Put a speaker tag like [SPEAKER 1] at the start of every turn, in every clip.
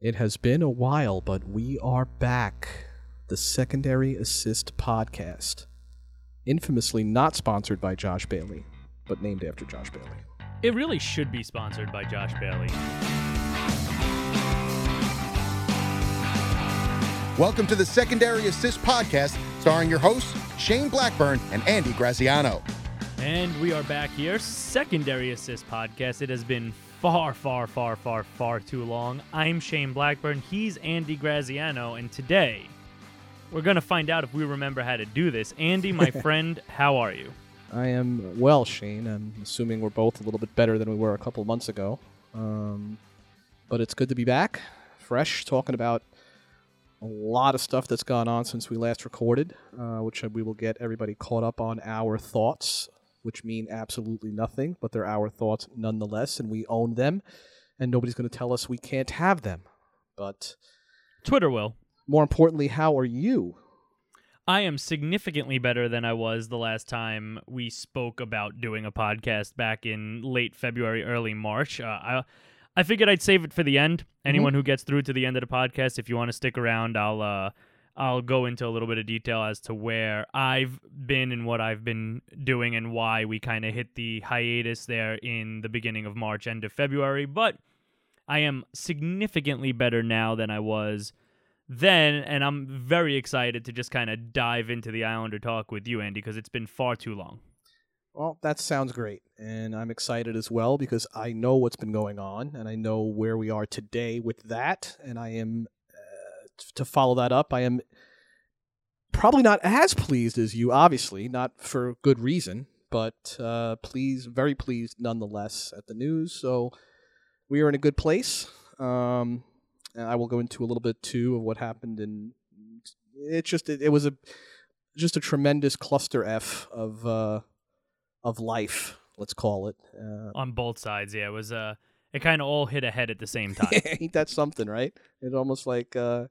[SPEAKER 1] It has been a while, but we are back. The Secondary Assist Podcast. Infamously not sponsored by Josh Bailey, but named after Josh Bailey.
[SPEAKER 2] It really should be sponsored by Josh Bailey.
[SPEAKER 3] Welcome to the Secondary Assist Podcast, starring your hosts, Shane Blackburn and Andy Graziano.
[SPEAKER 2] And we are back here, Secondary Assist Podcast. It has been far, far, far, far, far too long. I'm Shane Blackburn. He's Andy Graziano. And today, we're going to find out if we remember how to do this. Andy, my friend, how are you?
[SPEAKER 1] I am well, Shane. I'm assuming we're both a little bit better than we were a couple months ago. Um, but it's good to be back, fresh, talking about a lot of stuff that's gone on since we last recorded, uh, which we will get everybody caught up on our thoughts, which mean absolutely nothing, but they're our thoughts nonetheless, and we own them, and nobody's going to tell us we can't have them. But
[SPEAKER 2] Twitter will.
[SPEAKER 1] more importantly, how are you?
[SPEAKER 2] I am significantly better than I was the last time we spoke about doing a podcast back in late February, early March. Uh, I I figured I'd save it for the end. Anyone who gets through to the end of the podcast, if you want to stick around, I'll uh, I'll go into a little bit of detail as to where I've been and what I've been doing and why we kind of hit the hiatus there in the beginning of March, end of February. But I am significantly better now than I was then, and I'm very excited to just kind of dive into the Islander talk with you, Andy, because it's been far too long.
[SPEAKER 1] Well, that sounds great. And I'm excited as well because I know what's been going on and I know where we are today with that. And I am, to follow that up, I am probably not as pleased as you, obviously, not for good reason, but uh, pleased, very pleased nonetheless at the news. So we are in a good place. Um, and I will go into a little bit too of what happened. And it's just, it, it was a, just a tremendous cluster F of, uh, of life, let's call it. Uh,
[SPEAKER 2] On both sides, yeah, it was uh, it kind of all hit ahead at the same time.
[SPEAKER 1] ain't that something, right? It's almost like uh,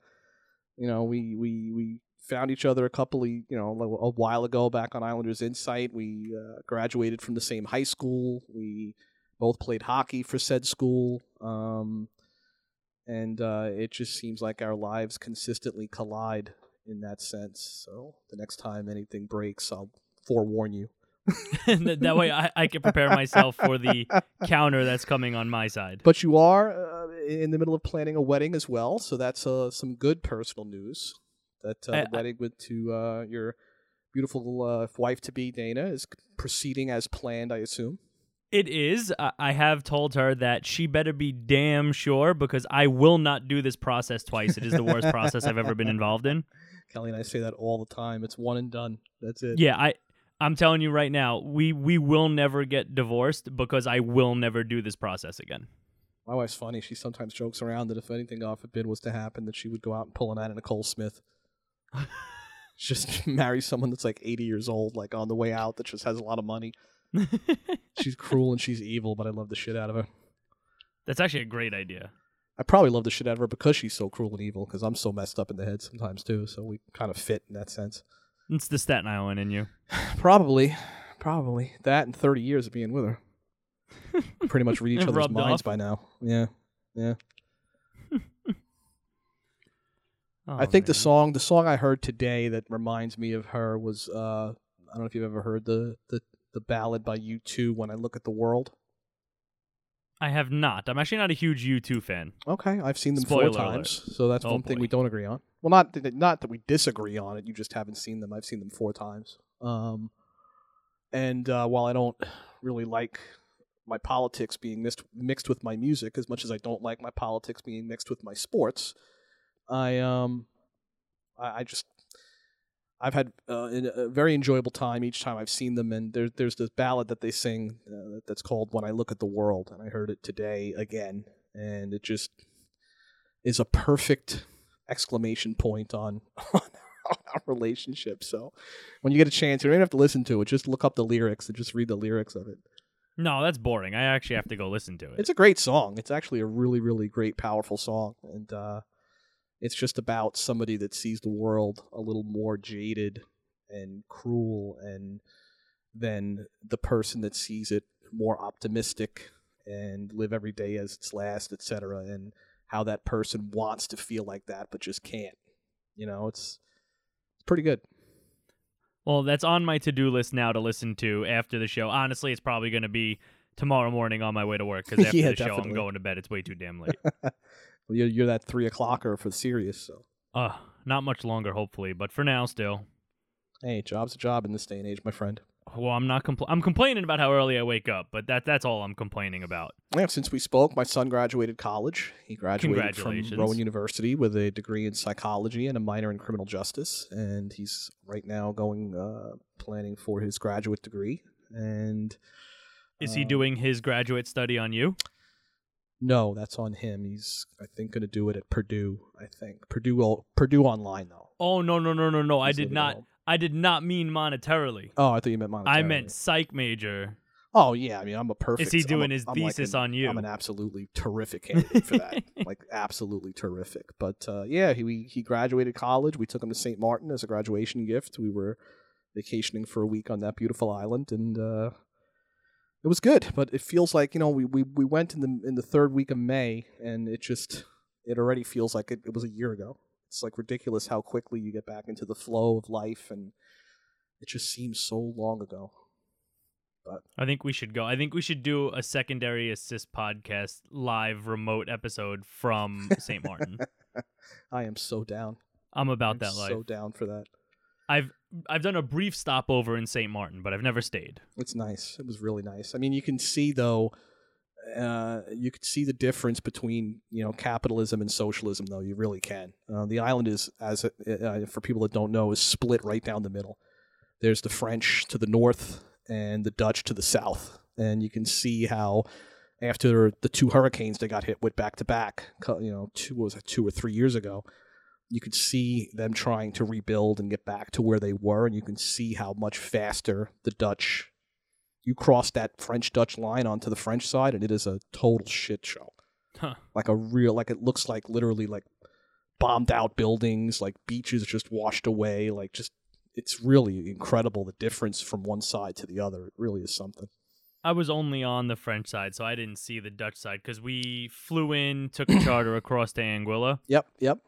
[SPEAKER 1] you know, we we we found each other a couple of you know a while ago back on Islanders Insight. We uh, graduated from the same high school. We both played hockey for said school. Um, and uh, it just seems like our lives consistently collide in that sense. So the next time anything breaks, I'll forewarn you.
[SPEAKER 2] That, way, I, I can prepare myself for the counter that's coming on my side.
[SPEAKER 1] But you are uh, in the middle of planning a wedding as well, so that's uh, some good personal news. That uh,
[SPEAKER 2] I-
[SPEAKER 1] the wedding with to uh, your beautiful uh, wife to be Dana is proceeding as planned, I assume.
[SPEAKER 2] It is. I I have told her that she better be damn sure because I will not do this process twice. It is the worst process I've ever been involved in.
[SPEAKER 1] Kelly and I say that all the time. It's one and done. That's it.
[SPEAKER 2] Yeah, I I'm telling you right now, we we will never get divorced because I will never do this process again.
[SPEAKER 1] My wife's funny. She sometimes jokes around that if anything God forbid was to happen, that she would go out and pull an Anna Nicole Smith. just marry someone that's like 80 years old, like on the way out, that just has a lot of money. she's cruel and she's evil, but I love the shit out of her.
[SPEAKER 2] That's actually a great idea.
[SPEAKER 1] I probably love the shit out of her because she's so cruel and evil, because I'm so messed up in the head sometimes too, so we kind of fit in that sense.
[SPEAKER 2] It's the Staten Island in you.
[SPEAKER 1] Probably. Probably. That and 30 years of being with her. Pretty much read each other's
[SPEAKER 2] Rubbed
[SPEAKER 1] minds
[SPEAKER 2] off.
[SPEAKER 1] by now. Yeah. Yeah.
[SPEAKER 2] Oh,
[SPEAKER 1] I think the
[SPEAKER 2] man.
[SPEAKER 1] song the song I heard today that reminds me of her was uh I don't know if you've ever heard the the, the ballad by U2 when I look at the world.
[SPEAKER 2] I have not. I'm actually not a huge U2 fan.
[SPEAKER 1] Okay, I've seen them
[SPEAKER 2] Spoiler
[SPEAKER 1] four
[SPEAKER 2] alert.
[SPEAKER 1] times, so that's
[SPEAKER 2] Oh,
[SPEAKER 1] one thing we don't agree on. Well, not that- not that we disagree on it. You just haven't seen them. I've seen them four times. Um, and uh, while I don't really like my politics being mixed mixed with my music as much as I don't like my politics being mixed with my sports, I um, I, I just I've had uh, a very enjoyable time each time I've seen them, and there's there's this ballad that they sing uh, that's called "When I Look at the World," and I heard it today again, and it just is a perfect exclamation point on on our relationship. So when you get a chance, you don't even have to listen to it; just look up the lyrics and just read the lyrics of it.
[SPEAKER 2] No, that's boring. I actually have to go listen to it.
[SPEAKER 1] It's a great song. It's actually a really, really great, powerful song, and uh, it's just about somebody that sees the world a little more jaded and cruel, and than the person that sees it more optimistic and live every day as its last, etc. And how that person wants to feel like that but just can't. You know, it's it's pretty good.
[SPEAKER 2] Well, that's on my to-do list now to listen to after the show. Honestly, it's probably going to be tomorrow morning on my way to work because after
[SPEAKER 1] Yeah,
[SPEAKER 2] the show, I'm going to bed. It's way too damn late.
[SPEAKER 1] Well, you're, you're that three o'clocker for serious, so
[SPEAKER 2] uh, not much longer, hopefully, but for now, still.
[SPEAKER 1] hey, job's a job in this day and age, my friend.
[SPEAKER 2] Well, I'm not. Compl- I'm complaining about how early I wake up, but that that's all I'm complaining about.
[SPEAKER 1] Yeah, since we spoke, my son graduated college. He graduated from Rowan University with a degree in psychology and a minor in criminal justice, and he's right now going uh, planning for his graduate degree. And
[SPEAKER 2] Is he
[SPEAKER 1] Uh,
[SPEAKER 2] doing his graduate study on you?
[SPEAKER 1] no, that's on him. He's I think going to do it at Purdue. I think Purdue will, Purdue online though.
[SPEAKER 2] Oh no no no no no! I did not.
[SPEAKER 1] home.
[SPEAKER 2] I did not mean monetarily.
[SPEAKER 1] Oh, I thought you meant monetarily.
[SPEAKER 2] I meant psych major.
[SPEAKER 1] Oh yeah, I mean I'm a perfect.
[SPEAKER 2] Is he
[SPEAKER 1] I'm a-
[SPEAKER 2] doing his
[SPEAKER 1] I'm like
[SPEAKER 2] thesis
[SPEAKER 1] an-
[SPEAKER 2] on you?
[SPEAKER 1] I'm an absolutely terrific candidate for that. like absolutely terrific. But uh, yeah, he we, he graduated college. We took him to St. Martin as a graduation gift. We were vacationing for a week on that beautiful island, and uh, it was good. But it feels like you know we, we, we went in the in the third week of May, and it just it already feels like it, it was a year ago. It's like ridiculous how quickly you get back into the flow of life, and it just seems so long ago.
[SPEAKER 2] But I think we should go. I think we should do a secondary assist podcast live remote episode from St. Martin.
[SPEAKER 1] I am so down.
[SPEAKER 2] I'm about
[SPEAKER 1] I'm
[SPEAKER 2] that life.
[SPEAKER 1] so down for that.
[SPEAKER 2] I've I've done a brief stopover in St. Martin, but I've never stayed.
[SPEAKER 1] It's nice. It was really nice. I mean, you can see though, uh, you could see the difference between you know capitalism and socialism. Though you really can. Uh, the island is, as uh, for people that don't know, is split right down the middle. There's the French to the north and the Dutch to the south, and you can see how after the two hurricanes they got hit with back to back, you know, two was it two or three years ago. You could see them trying to rebuild and get back to where they were, and you can see how much faster the Dutch you cross that French Dutch line onto the French side, and it is a total shit show.
[SPEAKER 2] Huh.
[SPEAKER 1] Like a real, like it looks like literally like bombed out buildings, like beaches just washed away. Like just, it's really incredible the difference from one side to the other. It really is something.
[SPEAKER 2] I was only on the French side, so I didn't see the Dutch side because we flew in, took a charter across to Anguilla,
[SPEAKER 1] Yep, yep,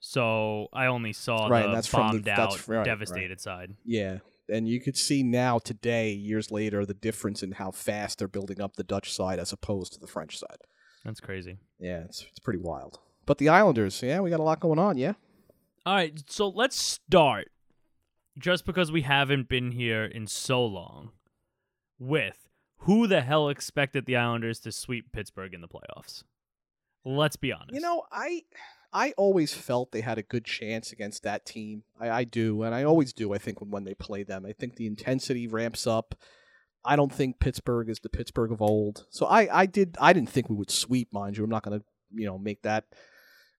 [SPEAKER 2] so I only saw
[SPEAKER 1] Right,
[SPEAKER 2] the
[SPEAKER 1] that's from the-
[SPEAKER 2] bombed
[SPEAKER 1] that's-
[SPEAKER 2] out,
[SPEAKER 1] right, right.
[SPEAKER 2] devastated side.
[SPEAKER 1] yeah. And you could see now, today, years later, the difference in how fast they're building up the Dutch side as opposed to the French side.
[SPEAKER 2] That's crazy.
[SPEAKER 1] Yeah, it's it's pretty wild. But the Islanders, yeah, we got a lot going on. Yeah.
[SPEAKER 2] All right, so let's start just because we haven't been here in so long with who the hell expected the Islanders to sweep Pittsburgh in the playoffs? Let's be honest.
[SPEAKER 1] You know, I I always felt they had a good chance against that team. I, I do, and I always do. I think when, when they play them, I think the intensity ramps up. I don't think Pittsburgh is the Pittsburgh of old. So I, I did I didn't think we would sweep, mind you. I'm not going to you know make that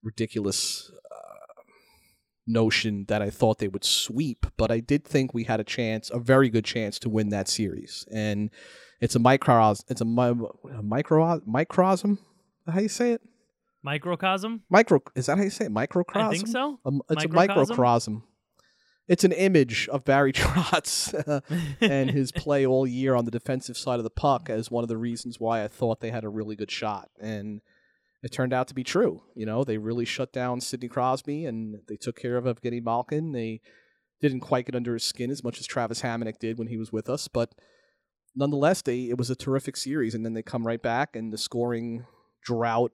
[SPEAKER 1] ridiculous uh, notion that I thought they would sweep, but I did think we had a chance, a very good chance to win that series. And it's a micro, it's a, mi- a micro, microsm. How you say it?
[SPEAKER 2] Microcosm?
[SPEAKER 1] Micro is that how you say it? Microcosm?
[SPEAKER 2] I think so.
[SPEAKER 1] Um, it's a
[SPEAKER 2] Microcosm?
[SPEAKER 1] microcosm. It's an image of Barry Trotz and his play all year on the defensive side of the puck as one of the reasons why I thought they had a really good shot. And it turned out to be true. You know, they really shut down Sidney Crosby and they took care of Evgeny Malkin. They didn't quite get under his skin as much as Travis Hamonic did when he was with us, but nonetheless, they it was a terrific series. And then they come right back, and the scoring drought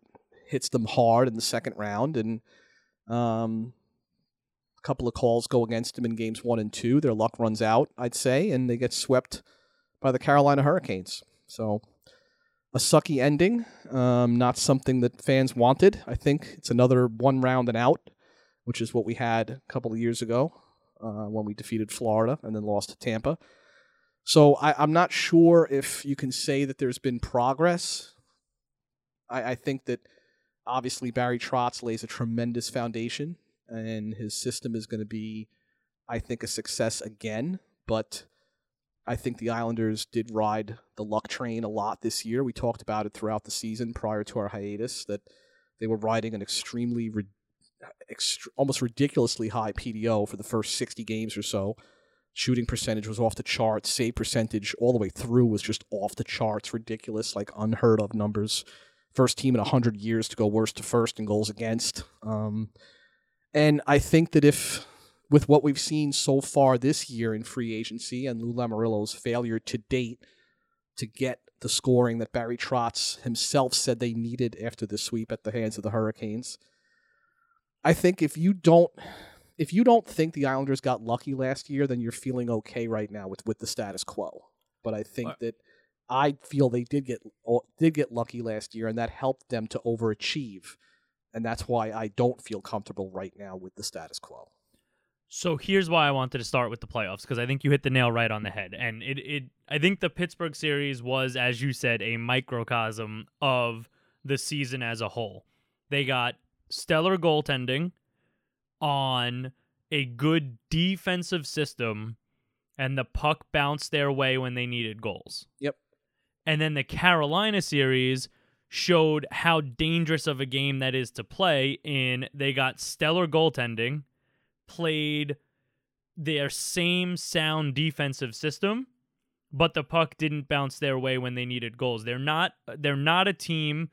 [SPEAKER 1] hits them hard in the second round, and um, a couple of calls go against them in games one and two. Their luck runs out, I'd say, and they get swept by the Carolina Hurricanes. So a sucky ending, um, not something that fans wanted. I think it's another one round and out, which is what we had a couple of years ago uh, when we defeated Florida and then lost to Tampa. So I, I'm not sure if you can say that there's been progress. I, I think that obviously Barry Trotz lays a tremendous foundation, and his system is going to be, I think, a success again. But I think the Islanders did ride the luck train a lot this year. We talked about it throughout the season prior to our hiatus that they were riding an extremely, ext- almost ridiculously high PDO for the first 60 games or so. Shooting percentage was off the charts. Save percentage all the way through was just off the charts, ridiculous, like unheard of numbers first team in 100 years to go worst to first in goals against. Um, and I think that if, with what we've seen so far this year in free agency and Lou Lamoriello's failure to date to get the scoring that Barry Trotz himself said they needed after the sweep at the hands of the Hurricanes, I think if you don't if you don't think the Islanders got lucky last year, then you're feeling okay right now with, with the status quo. But I think that I feel they did get did get lucky last year, and that helped them to overachieve, and that's why I don't feel comfortable right now with the status quo.
[SPEAKER 2] So here's why I wanted to start with the playoffs because I think you hit the nail right on the head. And it, it I think the Pittsburgh series was, as you said, a microcosm of the season as a whole. They got stellar goaltending on a good defensive system, and the puck bounced their way when they needed goals.
[SPEAKER 1] Yep.
[SPEAKER 2] And then the Carolina series showed how dangerous of a game that is to play in they got stellar goaltending played their same sound defensive system, but the puck didn't bounce their way when they needed goals. They're not they're not a team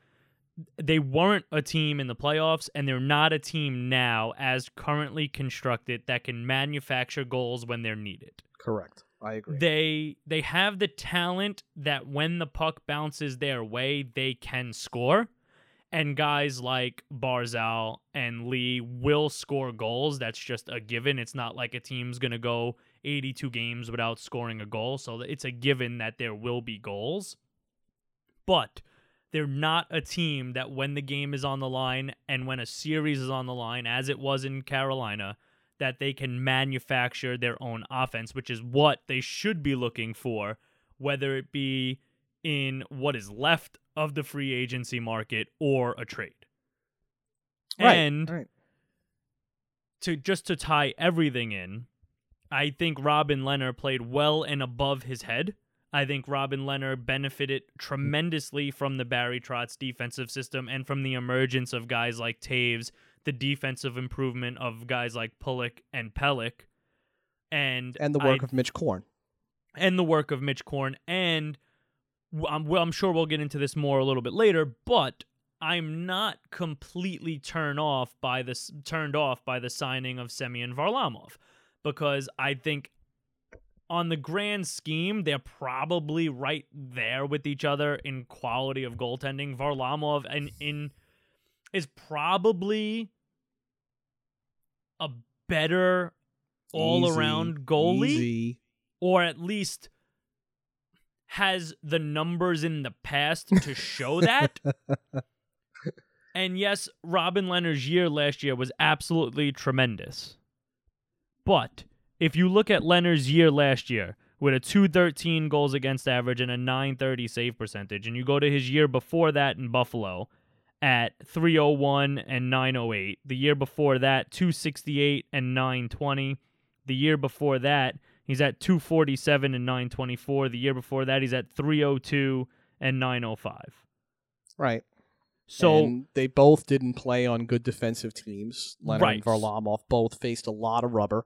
[SPEAKER 2] they weren't a team in the playoffs and they're not a team now as currently constructed that can manufacture goals when they're needed.
[SPEAKER 1] Correct. I agree.
[SPEAKER 2] They they have the talent that when the puck bounces their way, they can score. And guys like Barzal and Lee will score goals. That's just a given. It's not like a team's going to go 82 games without scoring a goal. So it's a given that there will be goals. But they're not a team that when the game is on the line and when a series is on the line, as it was in Carolina, that they can manufacture their own offense, which is what they should be looking for, whether it be in what is left of the free agency market or a trade.
[SPEAKER 1] Right,
[SPEAKER 2] and
[SPEAKER 1] right.
[SPEAKER 2] to just to tie everything in, I think Robin Lehner played well and above his head. I think Robin Lehner benefited tremendously from the Barry Trotz defensive system and from the emergence of guys like Toews, the defensive improvement of guys like Pulock and Pelech, and
[SPEAKER 1] and the work
[SPEAKER 2] I-
[SPEAKER 1] of Mitch Korn.
[SPEAKER 2] and the work of Mitch Korn. And I'm, well, I'm sure we'll get into this more a little bit later, but I'm not completely turned off by this turned off by the signing of Semyon Varlamov because I think on the grand scheme they're probably right there with each other in quality of goaltending. Varlamov and in is probably a better all around goalie
[SPEAKER 1] Easy.
[SPEAKER 2] or at least has the numbers in the past to show that. and yes, Robin Lehner's year last year was absolutely tremendous. But if you look at Leonard's year last year with a 213 goals against average and a 930 save percentage, and you go to his year before that in Buffalo at 301 and 908, the year before that, 268 and 920, the year before that, He's at 247 and 924. The year before that, he's at 302 and 905.
[SPEAKER 1] Right.
[SPEAKER 2] So
[SPEAKER 1] and they both didn't play on good defensive teams. Lehner
[SPEAKER 2] Right.
[SPEAKER 1] and Varlamov both faced a lot of rubber,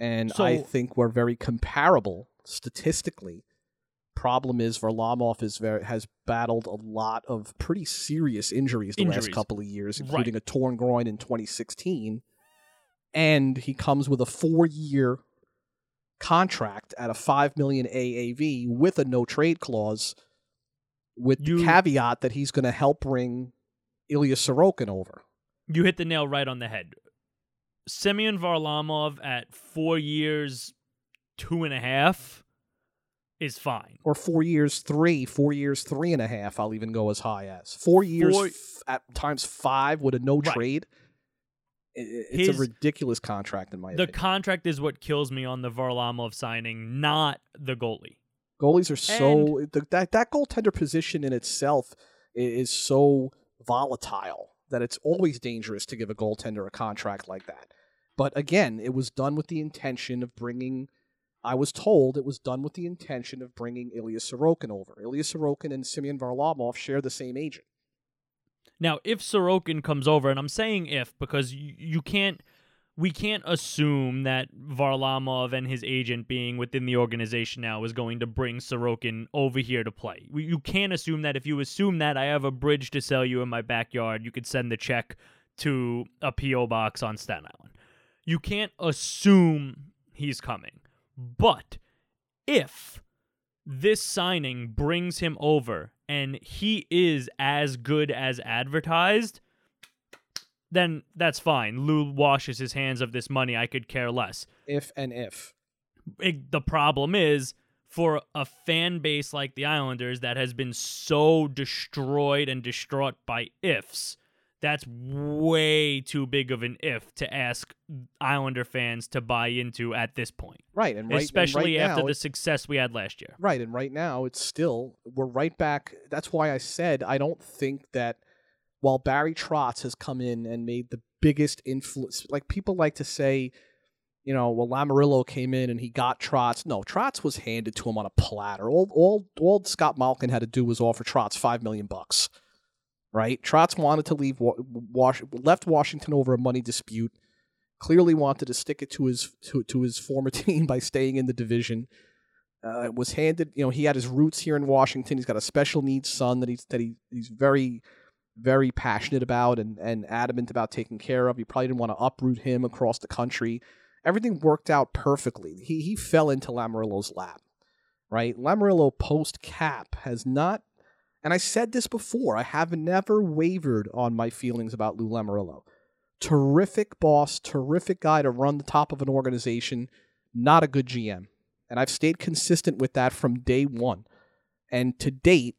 [SPEAKER 1] and
[SPEAKER 2] So-
[SPEAKER 1] I think we're very comparable statistically. Problem is Varlamov is very has battled a lot of pretty serious injuries the
[SPEAKER 2] Injuries.
[SPEAKER 1] last couple of years,
[SPEAKER 2] Right.
[SPEAKER 1] including a torn groin in 2016, and he comes with a four-year contract at a five million AAV with a no trade clause, with
[SPEAKER 2] You-
[SPEAKER 1] the caveat that he's going to help bring Ilya Sorokin over.
[SPEAKER 2] you hit the nail right on the head. Semyon Varlamov at four years, two and a half is fine.
[SPEAKER 1] Or four years, three, four years, three and a half. I'll even go as high as four years
[SPEAKER 2] Four-
[SPEAKER 1] f- at times five with a no
[SPEAKER 2] Right.
[SPEAKER 1] trade. It's
[SPEAKER 2] His-
[SPEAKER 1] a ridiculous contract in my
[SPEAKER 2] The
[SPEAKER 1] opinion.
[SPEAKER 2] contract is what kills me on the Varlamov signing, not the goalie.
[SPEAKER 1] Goalies are so the, that that goaltender position in itself is so volatile that it's always dangerous to give a goaltender a contract like that. But again, it was done with the intention of bringing. I was told it was done with the intention of bringing Ilya Sorokin over. Ilya Sorokin and Semyon Varlamov share the same agent.
[SPEAKER 2] Now, if Sorokin comes over, and I'm saying if because you, can't, we can't assume that Varlamov and his agent being within the organization now is going to bring Sorokin over here to play. You can't assume that. If you assume that I have a bridge to sell you in my backyard, you could send the check to a PO box on Staten Island. You can't assume he's coming. But if this signing brings him over and he is as good as advertised, then that's fine. Lou washes his hands of this money. I could care less.
[SPEAKER 1] If and if.
[SPEAKER 2] It- the problem is for a fan base like the Islanders that has been so destroyed and distraught by ifs. That's way too big of an if to ask Islander fans to buy into at this point,
[SPEAKER 1] Right, and right, and
[SPEAKER 2] especially
[SPEAKER 1] right
[SPEAKER 2] after
[SPEAKER 1] now,
[SPEAKER 2] the success we had last year.
[SPEAKER 1] Right, and right now it's still we're right back. That's why I said I don't think that while Barry Trotz has come in and made the biggest influence, like people like to say, you know, well Lamoriello came in and he got Trotz. No, Trotz was handed to him on a platter. All all all Scott Malkin had to do was offer Trotz five million bucks. Right, Trotz wanted to leave, Wash, left Washington over a money dispute. Clearly wanted to stick it to his to, to his former team by staying in the division uh, was handed. You know, he had his roots here in Washington. He's got a special needs son that he's that he, he's very, very passionate about and and adamant about taking care of. You probably didn't want to uproot him across the country. Everything worked out perfectly. He he fell into Lamoriello's lap, right? Lamarillo post cap has not. And I said this before. I have never wavered on my feelings about Lou Lamoriello. Terrific boss, terrific guy to run the top of an organization. Not a good GM. And I've stayed consistent with that from day one. And to date,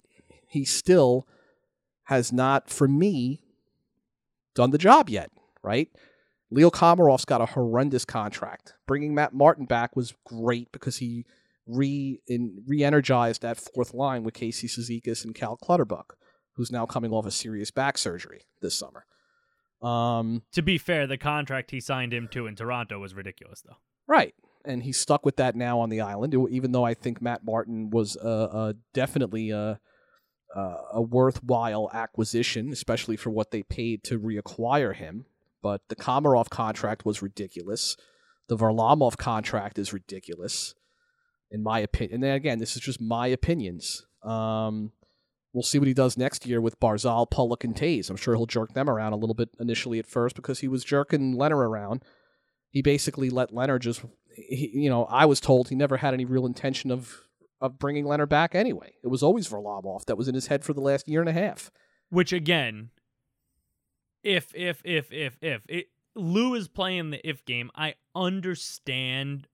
[SPEAKER 1] he still has not, for me, done the job yet, right? Leo Komarov's got a horrendous contract. Bringing Matt Martin back was great because he re in, re-energized that fourth line with Casey Cizikas and Cal Clutterbuck, who's now coming off a serious back surgery this summer. Um,
[SPEAKER 2] To be fair, the contract he signed him to in Toronto was ridiculous, though.
[SPEAKER 1] Right. And he's stuck with that now on the island, even though I think Matt Martin was uh, uh, definitely a, uh, a worthwhile acquisition, especially for what they paid to reacquire him. But the Komarov contract was ridiculous. The Varlamov contract is ridiculous, in my opinion. And then again, this is just my opinions. Um, we'll see what he does next year with Barzal, Pulock, and Toews. I'm sure he'll jerk them around a little bit initially at first because he was jerking Lehner around he basically let Lehner just he, you know I was told he never had any real intention of of bringing Lehner back anyway. It was always Varlamov that was in his head for the last year and a half.
[SPEAKER 2] Which again, if if if if if it, Lou is playing the if game, I understand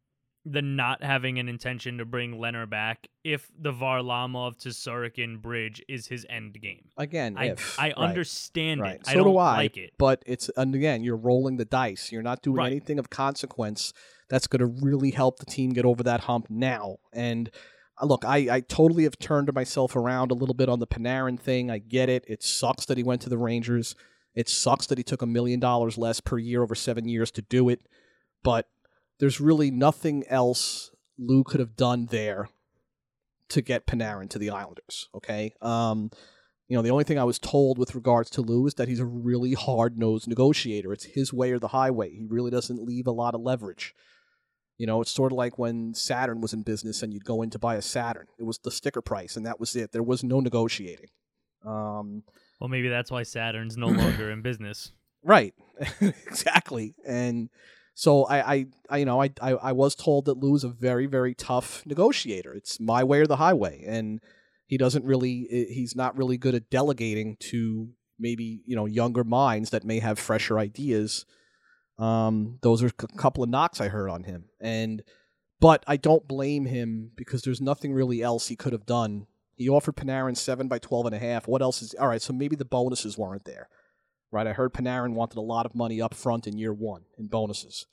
[SPEAKER 2] the not having an intention to bring Lehner back if the Varlamov to Sorokin bridge is his end game.
[SPEAKER 1] Again,
[SPEAKER 2] I
[SPEAKER 1] if
[SPEAKER 2] I
[SPEAKER 1] right,
[SPEAKER 2] understand
[SPEAKER 1] right.
[SPEAKER 2] it.
[SPEAKER 1] So
[SPEAKER 2] I don't
[SPEAKER 1] do I.
[SPEAKER 2] like it.
[SPEAKER 1] But it's and again, you're rolling the dice. You're not doing
[SPEAKER 2] Right.
[SPEAKER 1] anything of consequence that's going to really help the team get over that hump now. And uh, look, I, I totally have turned myself around a little bit on the Panarin thing. I get it. It sucks that he went to the Rangers. It sucks that he took a million dollars less per year over seven years to do it. But there's really nothing else Lou could have done there to get Panarin to the Islanders. Okay. Um, you know, the only thing I was told with regards to Lou is that he's a really hard nosed negotiator. It's his way or the highway. He really doesn't leave a lot of leverage. You know, it's sort of like when Saturn was in business and you'd go in to buy a Saturn. It was the sticker price, and that was it. There was no negotiating. Um,
[SPEAKER 2] Well, maybe that's why Saturn's no longer in business.
[SPEAKER 1] Right, exactly. And so I, I, I you know, I, I, I was told that Lou is a very, very tough negotiator. It's my way or the highway, and he doesn't really, he's not really good at delegating to maybe you know younger minds that may have fresher ideas. Um, those are a couple of knocks I heard on him, and but I don't blame him because there's nothing really else he could have done. He offered Panarin seven by twelve and a half. What else is all right? So maybe the bonuses weren't there right? I heard Panarin wanted a lot of money up front in year one in bonuses,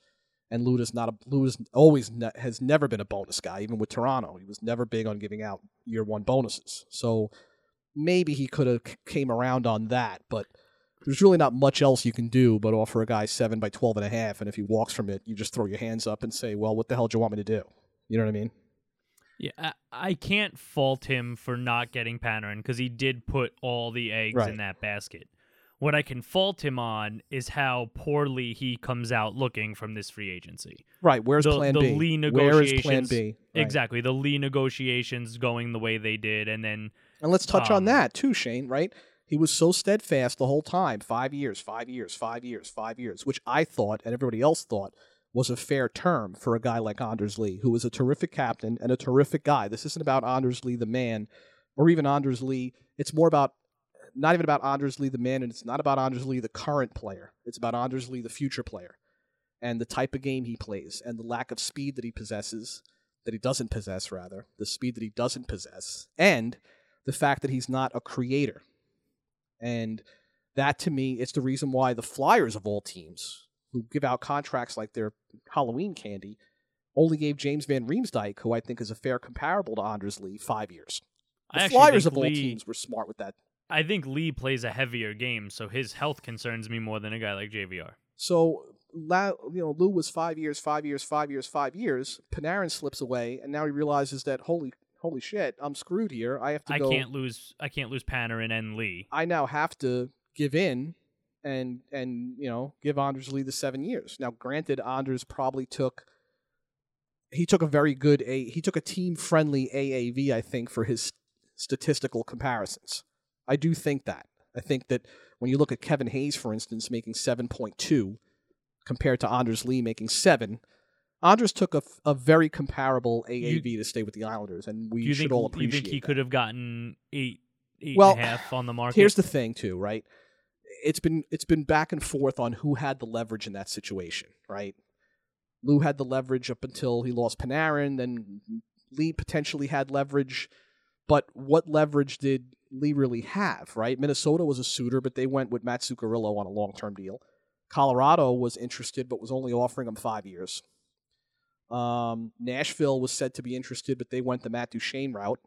[SPEAKER 1] and Luda's not a Luda's always ne- has never been a bonus guy. Even with Toronto, he was never big on giving out year one bonuses. So maybe he could have c- came around on that, but there's really not much else you can do but offer a guy seven by twelve and a half, and if he walks from it, you just throw your hands up and say, "Well, what the hell do you want me to do?" You know what I mean?
[SPEAKER 2] Yeah, I, I can't fault him for not getting Panarin because he did put all the eggs
[SPEAKER 1] Right.
[SPEAKER 2] in that basket. What I can fault him on is how poorly he comes out looking from this free agency.
[SPEAKER 1] Right. Where's
[SPEAKER 2] The-
[SPEAKER 1] Plan
[SPEAKER 2] the
[SPEAKER 1] B?
[SPEAKER 2] Lee
[SPEAKER 1] Where is Plan
[SPEAKER 2] negotiations-
[SPEAKER 1] B? Right.
[SPEAKER 2] Exactly. The Lee negotiations going the way they did, and then
[SPEAKER 1] And let's touch
[SPEAKER 2] Um,
[SPEAKER 1] on that too, Shane. Right? He was so steadfast the whole time. Five years, five years, five years, five years, which I thought and everybody else thought was a fair term for a guy like Anders Lee, who was a terrific captain and a terrific guy. This isn't about Anders Lee the man, or even Anders Lee. It's more about not even about Anders Lee the man, and it's not about Anders Lee the current player. It's about Anders Lee the future player, and the type of game he plays, and the lack of speed that he possesses, that he doesn't possess rather, the speed that he doesn't possess, and the fact that he's not a creator. And that to me, it's the reason why the Flyers of all teams, who give out contracts like they're Halloween candy, only gave James Van Riemsdyk, who I think is a fair comparable to Anders Lee, five years. The Flyers of all teams were smart with that.
[SPEAKER 2] I think Lee plays a heavier game, so his health concerns me more than a guy like JVR.
[SPEAKER 1] So, La, you know, Lou was five years, five years, five years, five years. Panarin slips away, and now he realizes that holy, holy shit, I'm screwed here. I have to
[SPEAKER 2] I
[SPEAKER 1] go.
[SPEAKER 2] can't lose. I can't lose Panarin and Lee.
[SPEAKER 1] I now have to give in and and you know give Anders Lee the seven years. Now, granted, Anders probably took he took a very good a he took a team friendly AAV, I think, for his statistical comparisons. I do think that. I think that when you look at Kevin Hayes, for instance, making seven point two compared to Anders Lee making seven. Anders took a, a very comparable AAV to stay with the Islanders, and we
[SPEAKER 2] you
[SPEAKER 1] should
[SPEAKER 2] think
[SPEAKER 1] all
[SPEAKER 2] you think he
[SPEAKER 1] that.
[SPEAKER 2] could have gotten eight, eight
[SPEAKER 1] Well,
[SPEAKER 2] and a half on the market?
[SPEAKER 1] Here's the thing, too, right? It's been it's been back and forth on who had the leverage in that situation, right? Lou had the leverage up until he lost Panarin. Then Lee potentially had leverage, but what leverage did really have? Right? Minnesota was a suitor, but they went with Matt Zuccarello on a long term deal. Colorado was interested, but was only offering him five years. Um, Nashville was said to be interested, but they went the Matt Duchene route.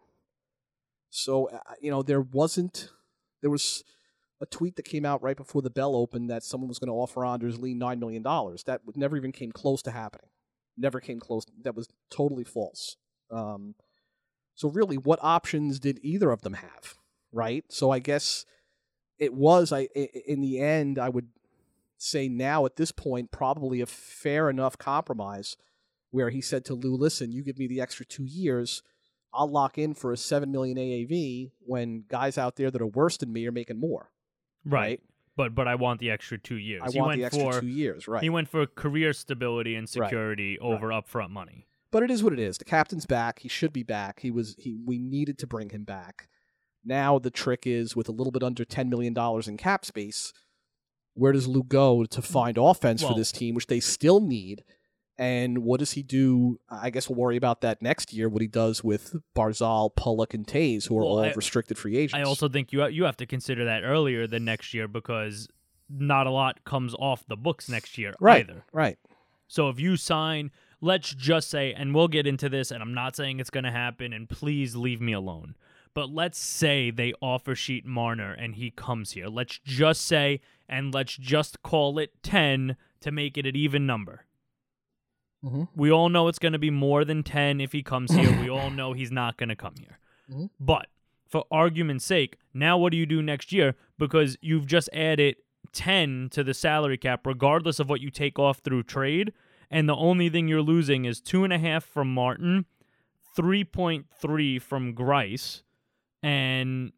[SPEAKER 1] So uh, you know there wasn't there was a tweet that came out right before the bell opened that someone was going to offer Anders Lee nine million dollars. That never even came close to happening. Never came close. That was totally false. Um, so really, what options did either of them have? Right. So I guess it was. I in the end, I would say now at this point probably a fair enough compromise where he said to Lou, "Listen, you give me the extra two years." I'll lock in for a seven million AAV when guys out there that are worse than me are making more.
[SPEAKER 2] right. But but I want the extra two years.
[SPEAKER 1] I
[SPEAKER 2] he
[SPEAKER 1] want
[SPEAKER 2] went
[SPEAKER 1] the extra
[SPEAKER 2] for
[SPEAKER 1] two years, right?
[SPEAKER 2] he went for career stability and
[SPEAKER 1] Right.
[SPEAKER 2] security over upfront money.
[SPEAKER 1] but it is what it is. The captain's back. He should be back. He was. He. We needed to bring him back. Now the trick is with a little bit under ten million dollars in cap space. Where does Lou go to find offense for this team, which they still need? And what does he do? I guess we'll worry about that next year. What he does with Barzal, Pulock, and Toews, who are
[SPEAKER 2] Well,
[SPEAKER 1] all
[SPEAKER 2] I-
[SPEAKER 1] restricted free agents.
[SPEAKER 2] I also think you you have to consider that earlier than next year because not a lot comes off the books next year
[SPEAKER 1] right,
[SPEAKER 2] either.
[SPEAKER 1] right.
[SPEAKER 2] So if you sign, let's just say, and we'll get into this, and I'm not saying it's going to happen, and please leave me alone. But let's say they offer Sheet Marner and he comes here. Let's just say, and let's just call it 10 to make it an even number.
[SPEAKER 1] Mhm.
[SPEAKER 2] We all know it's going to be more than 10 if he comes here. we all know he's not going to come here.
[SPEAKER 1] Mhm.
[SPEAKER 2] But for argument's sake, now what do you do next year? Because you've just added 10 to the salary cap, regardless of what you take off through trade. And the only thing you're losing is two and a half from Martin, 3.3 from Greiss, and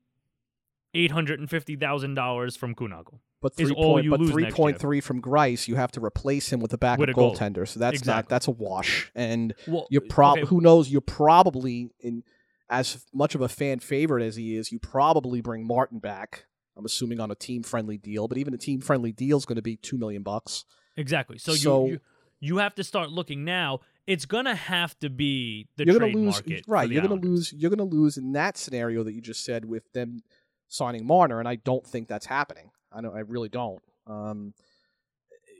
[SPEAKER 2] $850,000 from Kuhnhackl.
[SPEAKER 1] But
[SPEAKER 2] is
[SPEAKER 1] three
[SPEAKER 2] all
[SPEAKER 1] point,
[SPEAKER 2] you
[SPEAKER 1] but
[SPEAKER 2] lose
[SPEAKER 1] three
[SPEAKER 2] next year.
[SPEAKER 1] point three from Greiss, you have to replace him with a backup
[SPEAKER 2] With a goal.
[SPEAKER 1] goaltender. So that's not that's a wash. And
[SPEAKER 2] Well,
[SPEAKER 1] you're prob
[SPEAKER 2] okay,
[SPEAKER 1] who knows you're probably in as much of a fan favorite as he is, you probably bring Martin back. I'm assuming on a team friendly deal, but even a team friendly deal is going to be two million bucks.
[SPEAKER 2] Exactly. So,
[SPEAKER 1] So-
[SPEAKER 2] you, you you have to start looking now. It's gonna have to be the
[SPEAKER 1] you're
[SPEAKER 2] trade
[SPEAKER 1] lose,
[SPEAKER 2] market.
[SPEAKER 1] right? You're going to lose. You're going to lose in that scenario that you just said with them signing Marner, and I don't think that's happening. I don't. I really don't. Um,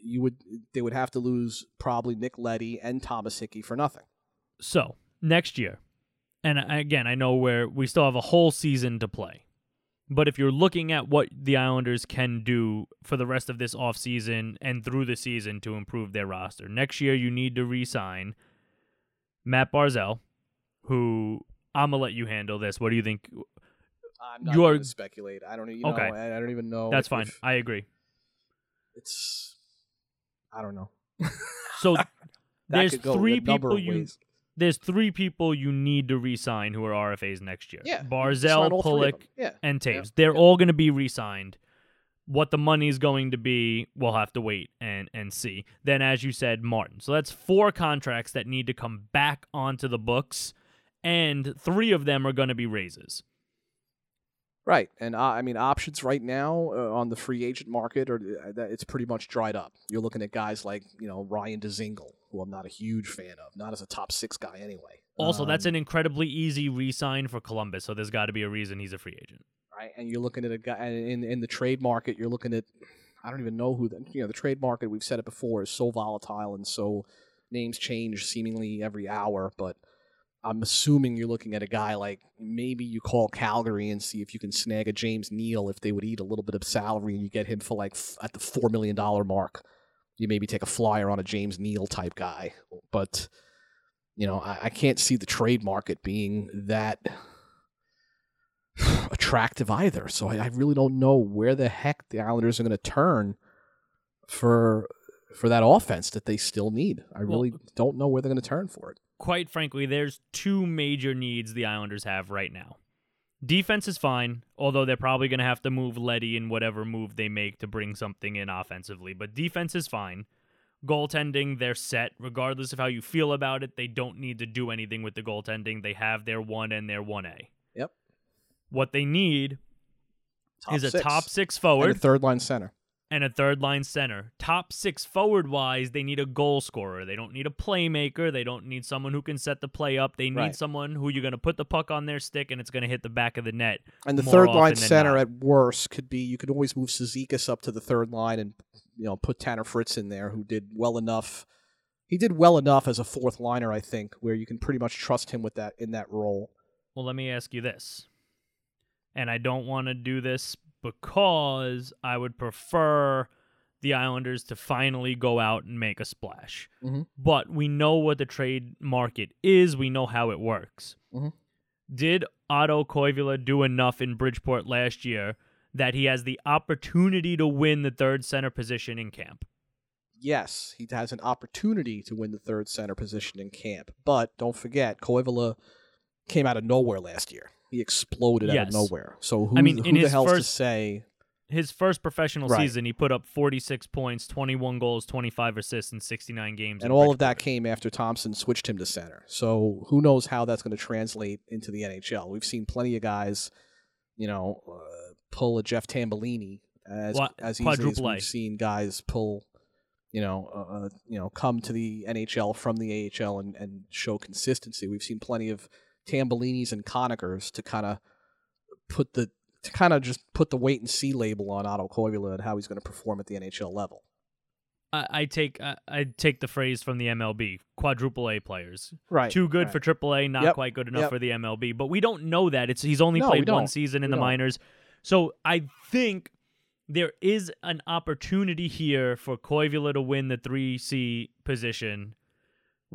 [SPEAKER 1] you would. They would have to lose probably Nick Leddy and Thomas Hickey for nothing.
[SPEAKER 2] So next year, and again, I know where we still have a whole season to play. But if you're looking at what the Islanders can do for the rest of this offseason and through the season to improve their roster, next year you need to re sign Matt Barzal, who I'm going to let you handle this. What do you think?
[SPEAKER 1] I'm not
[SPEAKER 2] You
[SPEAKER 1] going
[SPEAKER 2] are-
[SPEAKER 1] to speculate. I don't. e- know,
[SPEAKER 2] Okay.
[SPEAKER 1] I, I don't even know.
[SPEAKER 2] That's
[SPEAKER 1] if-
[SPEAKER 2] fine.
[SPEAKER 1] if
[SPEAKER 2] I agree.
[SPEAKER 1] it's. I don't know.
[SPEAKER 2] So there's three people you
[SPEAKER 1] ways.
[SPEAKER 2] There's three people you need to re-sign who are RFAs next year.
[SPEAKER 1] Yeah,
[SPEAKER 2] Barzal,
[SPEAKER 1] Sign all three of Pulock. Yeah.
[SPEAKER 2] and
[SPEAKER 1] Yeah.
[SPEAKER 2] Toews. They're all going to be re-signed. What the money's going to be, we'll have to wait and and see. Then, as you said, Martin. So that's four contracts that need to come back onto the books, and three of them are going to be raises.
[SPEAKER 1] Right, and uh, I mean options right now uh, on the free agent market are uh, it's pretty much dried up. You're looking at guys like you know Ryan Dzingel, who I'm not a huge fan of, not as a top six guy anyway.
[SPEAKER 2] Also, that's
[SPEAKER 1] Um,
[SPEAKER 2] an incredibly easy re-sign for Columbus. So there's got to be a reason he's a free agent.
[SPEAKER 1] right, and you're looking at a guy in in the trade market. You're looking at I don't even know who the you know the trade market. We've said it before is so volatile and so names change seemingly every hour, but. I'm assuming you're looking at a guy like maybe you call Calgary and see if you can snag a James Neal if they would eat a little bit of salary and you get him for like f- at the four million dollar mark. You maybe take a flyer on a James Neal type guy, but you know I, I can't see the trade market being that attractive either. So I, I really don't know where the heck the Islanders are going to turn for for that offense that they still need. I
[SPEAKER 2] Well-
[SPEAKER 1] really don't know where they're going to turn for it.
[SPEAKER 2] quite frankly, there's two major needs the Islanders have right now. Defense is fine, although they're probably going to have to move Leddy in whatever move they make to bring something in offensively. But defense is fine. Goaltending, they're set. Regardless of how you feel about it, they don't need to do anything with the goaltending. They have their 1 and their 1A.
[SPEAKER 1] Yep.
[SPEAKER 2] What they need
[SPEAKER 1] Top
[SPEAKER 2] is a top six
[SPEAKER 1] and
[SPEAKER 2] forward
[SPEAKER 1] a third line center.
[SPEAKER 2] And a third line center. Top six forward wise, they need a goal scorer. They don't need a playmaker. They don't need someone who can set the play up. They need
[SPEAKER 1] Right.
[SPEAKER 2] someone who you're going to put the puck on their stick and it's going to hit the back of the net.
[SPEAKER 1] And the third line center
[SPEAKER 2] not.
[SPEAKER 1] at worst could be you could always move Cizikas up to the third line and you know put Tanner Fritz in there who did well enough. He did well enough as a fourth liner, I think, where you can pretty much trust him with that in that role.
[SPEAKER 2] Well, let me ask you this. And I don't want to do this because I would prefer the Islanders to finally go out and make a splash.
[SPEAKER 1] Mhm.
[SPEAKER 2] But we know what the trade market is, we know how it works.
[SPEAKER 1] Mhm.
[SPEAKER 2] Did Otto Koivula do enough in Bridgeport last year that he has the opportunity to win the third center position in camp?
[SPEAKER 1] Yes, he has an opportunity to win the third center position in camp, but don't forget Koivula came out of nowhere last year. He exploded out of nowhere. So who,
[SPEAKER 2] I mean,
[SPEAKER 1] who
[SPEAKER 2] in
[SPEAKER 1] the
[SPEAKER 2] his
[SPEAKER 1] hell's to say?
[SPEAKER 2] His first professional
[SPEAKER 1] Right.
[SPEAKER 2] season, he put up 46 points, 21 goals, 25 assists in 69 games.
[SPEAKER 1] And all of that came after Thompson switched him to center. So who knows how that's going to translate into the NHL? We've seen plenty of guys, you know, uh, pull a Jeff Tambellini as
[SPEAKER 2] Qua-
[SPEAKER 1] as easily as we've seen guys pull, you know, uh, uh, you know, come to the NHL from the AHL and, and show consistency. We've seen plenty of Tambellinis and Conakers to kind of put the to kind of just put the wait and see label on Otto Koivula and how he's going to perform at the NHL level.
[SPEAKER 2] I, I take I, I take the phrase from the MLB: quadruple A players,
[SPEAKER 1] Right.
[SPEAKER 2] too good
[SPEAKER 1] right.
[SPEAKER 2] for triple A, not
[SPEAKER 1] Yep,
[SPEAKER 2] quite good enough
[SPEAKER 1] yep.
[SPEAKER 2] for the MLB. But we don't know that. It's he's only
[SPEAKER 1] No,
[SPEAKER 2] played one season in
[SPEAKER 1] We
[SPEAKER 2] the
[SPEAKER 1] don't.
[SPEAKER 2] minors, so I think there is an opportunity here for Koivula to win the three C position,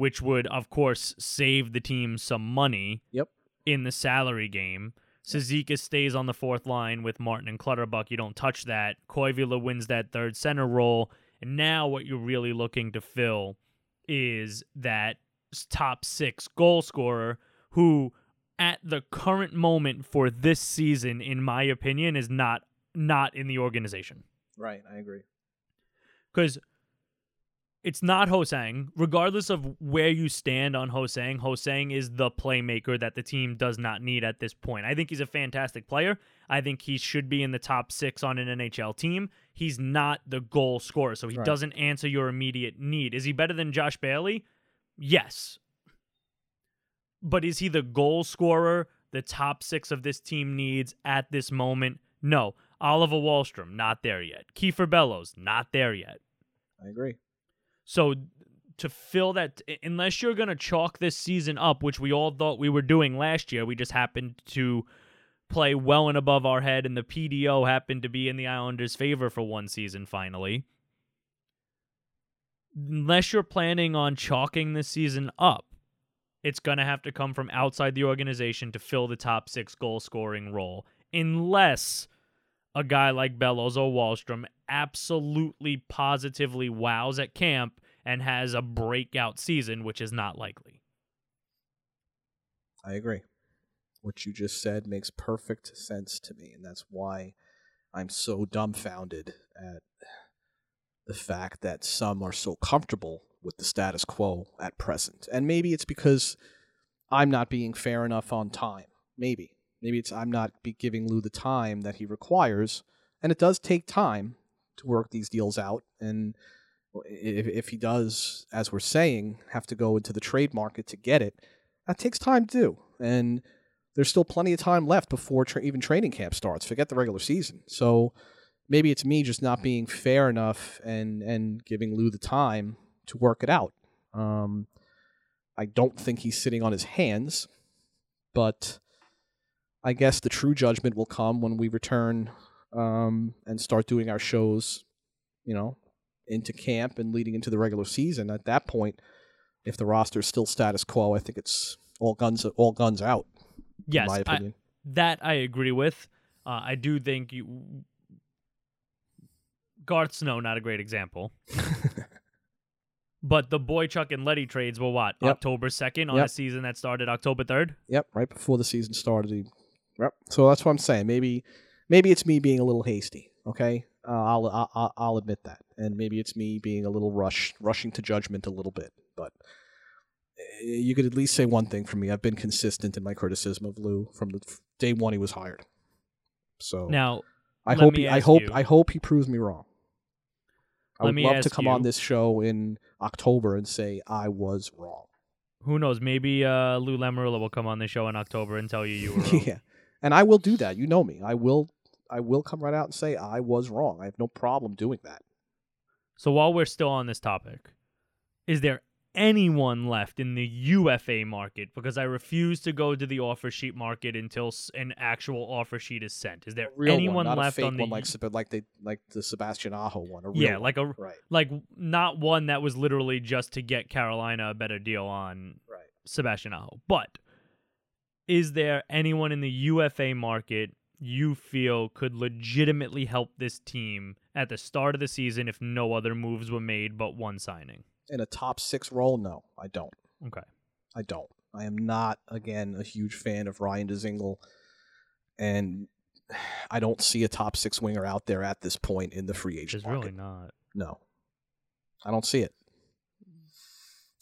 [SPEAKER 2] which would of course save the team some money.
[SPEAKER 1] Yep.
[SPEAKER 2] In the salary game. Sezika stays on the fourth line with Martin and Clutterbuck. You don't touch that. Koivula wins that third center role. And now what you're really looking to fill is that top six goal scorer who at the current moment for this season, in my opinion, is not not in the organization.
[SPEAKER 1] Right, I agree.
[SPEAKER 2] Because it's not Ho-Sang. Regardless of where you stand on Ho-Sang, Ho-Sang is the playmaker that the team does not need at this point. I think he's a fantastic player. I think he should be in the top six on an NHL team. He's not the goal scorer, so he
[SPEAKER 1] Right.
[SPEAKER 2] doesn't answer your immediate need. Is he better than Josh Bailey? Yes. But is he the goal scorer the top six of this team needs at this moment? No. Oliver Wahlstrom, not there yet. Kiefer Bellows, not there yet.
[SPEAKER 1] I agree.
[SPEAKER 2] So to fill that, unless you're going to chalk this season up, which we all thought we were doing last year, we just happened to play well and above our head, and the PDO happened to be in the Islanders' favor for one season finally. Unless you're planning on chalking this season up, it's going to have to come from outside the organization to fill the top six goal scoring role. unless a guy like Bellows or Wahlstrom absolutely positively wows at camp and has a breakout season, which is not likely.
[SPEAKER 1] I agree. What you just said makes perfect sense to me, and that's why I'm so dumbfounded at the fact that some are so comfortable with the status quo at present. And maybe it's because I'm not being fair enough on time. Maybe. Maybe it's I'm not giving Lou the time that he requires, and it does take time to work these deals out. And if, if he does, as we're saying, have to go into the trade market to get it, that takes time to do. And there's still plenty of time left before tra- even training camp starts. Forget the regular season. So maybe it's me just not being fair enough and and giving Lou the time to work it out. Um, I don't think he's sitting on his hands, but I guess the true judgment will come when we return um, and start doing our shows, you know, into camp and leading into the regular season. At that point, if the roster is still status quo, I think it's all guns all guns out.
[SPEAKER 2] Yes,
[SPEAKER 1] in my
[SPEAKER 2] I-
[SPEAKER 1] opinion.
[SPEAKER 2] that I agree with. Uh, I do think you. Garth Snow, not a great example. But the Boychuk and Leddy trades were what?
[SPEAKER 1] Yep.
[SPEAKER 2] October 2nd on
[SPEAKER 1] Yep.
[SPEAKER 2] a season that started October 3rd?
[SPEAKER 1] Yep, right before the season started. He, yep. So that's what I'm saying. Maybe, maybe it's me being a little hasty. Okay, uh, I'll, I'll I'll admit that, and maybe it's me being a little rush, rushing to judgment a little bit. But eh, you could at least say one thing for me. I've been consistent in my criticism of Lou from the f- day one he was hired. So
[SPEAKER 2] Now,
[SPEAKER 1] I hope he, I hope
[SPEAKER 2] you-
[SPEAKER 1] I hope he proves me wrong. I
[SPEAKER 2] Let
[SPEAKER 1] would love to come on this show in October and say I was wrong.
[SPEAKER 2] who knows? Maybe uh, Lou Lamoriello will come on the show in October and tell you you were wrong.
[SPEAKER 1] yeah, and I will do that. You know me. I will. I will come right out and say I was wrong. I have no problem doing that.
[SPEAKER 2] So while we're still on this topic, is there anyone left in the UFA market? Because I refuse to go to the offer sheet market until an actual offer sheet is sent. Is there anyone
[SPEAKER 1] one,
[SPEAKER 2] left on the
[SPEAKER 1] one like like they like the Sebastian Aho one.
[SPEAKER 2] Yeah,
[SPEAKER 1] one.
[SPEAKER 2] like a
[SPEAKER 1] right,
[SPEAKER 2] like not one that was literally just to get Carolina a better deal on
[SPEAKER 1] right.
[SPEAKER 2] Sebastian Aho. But is there anyone in the UFA market you feel could legitimately help this team at the start of the season if no other moves were made but one signing?
[SPEAKER 1] In a top six role, no, I don't.
[SPEAKER 2] Okay.
[SPEAKER 1] I don't. I am not again a huge fan of Ryan Dzingel, and I don't see a top six winger out there at this point in the free agent
[SPEAKER 2] There's
[SPEAKER 1] market.
[SPEAKER 2] really not.
[SPEAKER 1] No, I don't see it.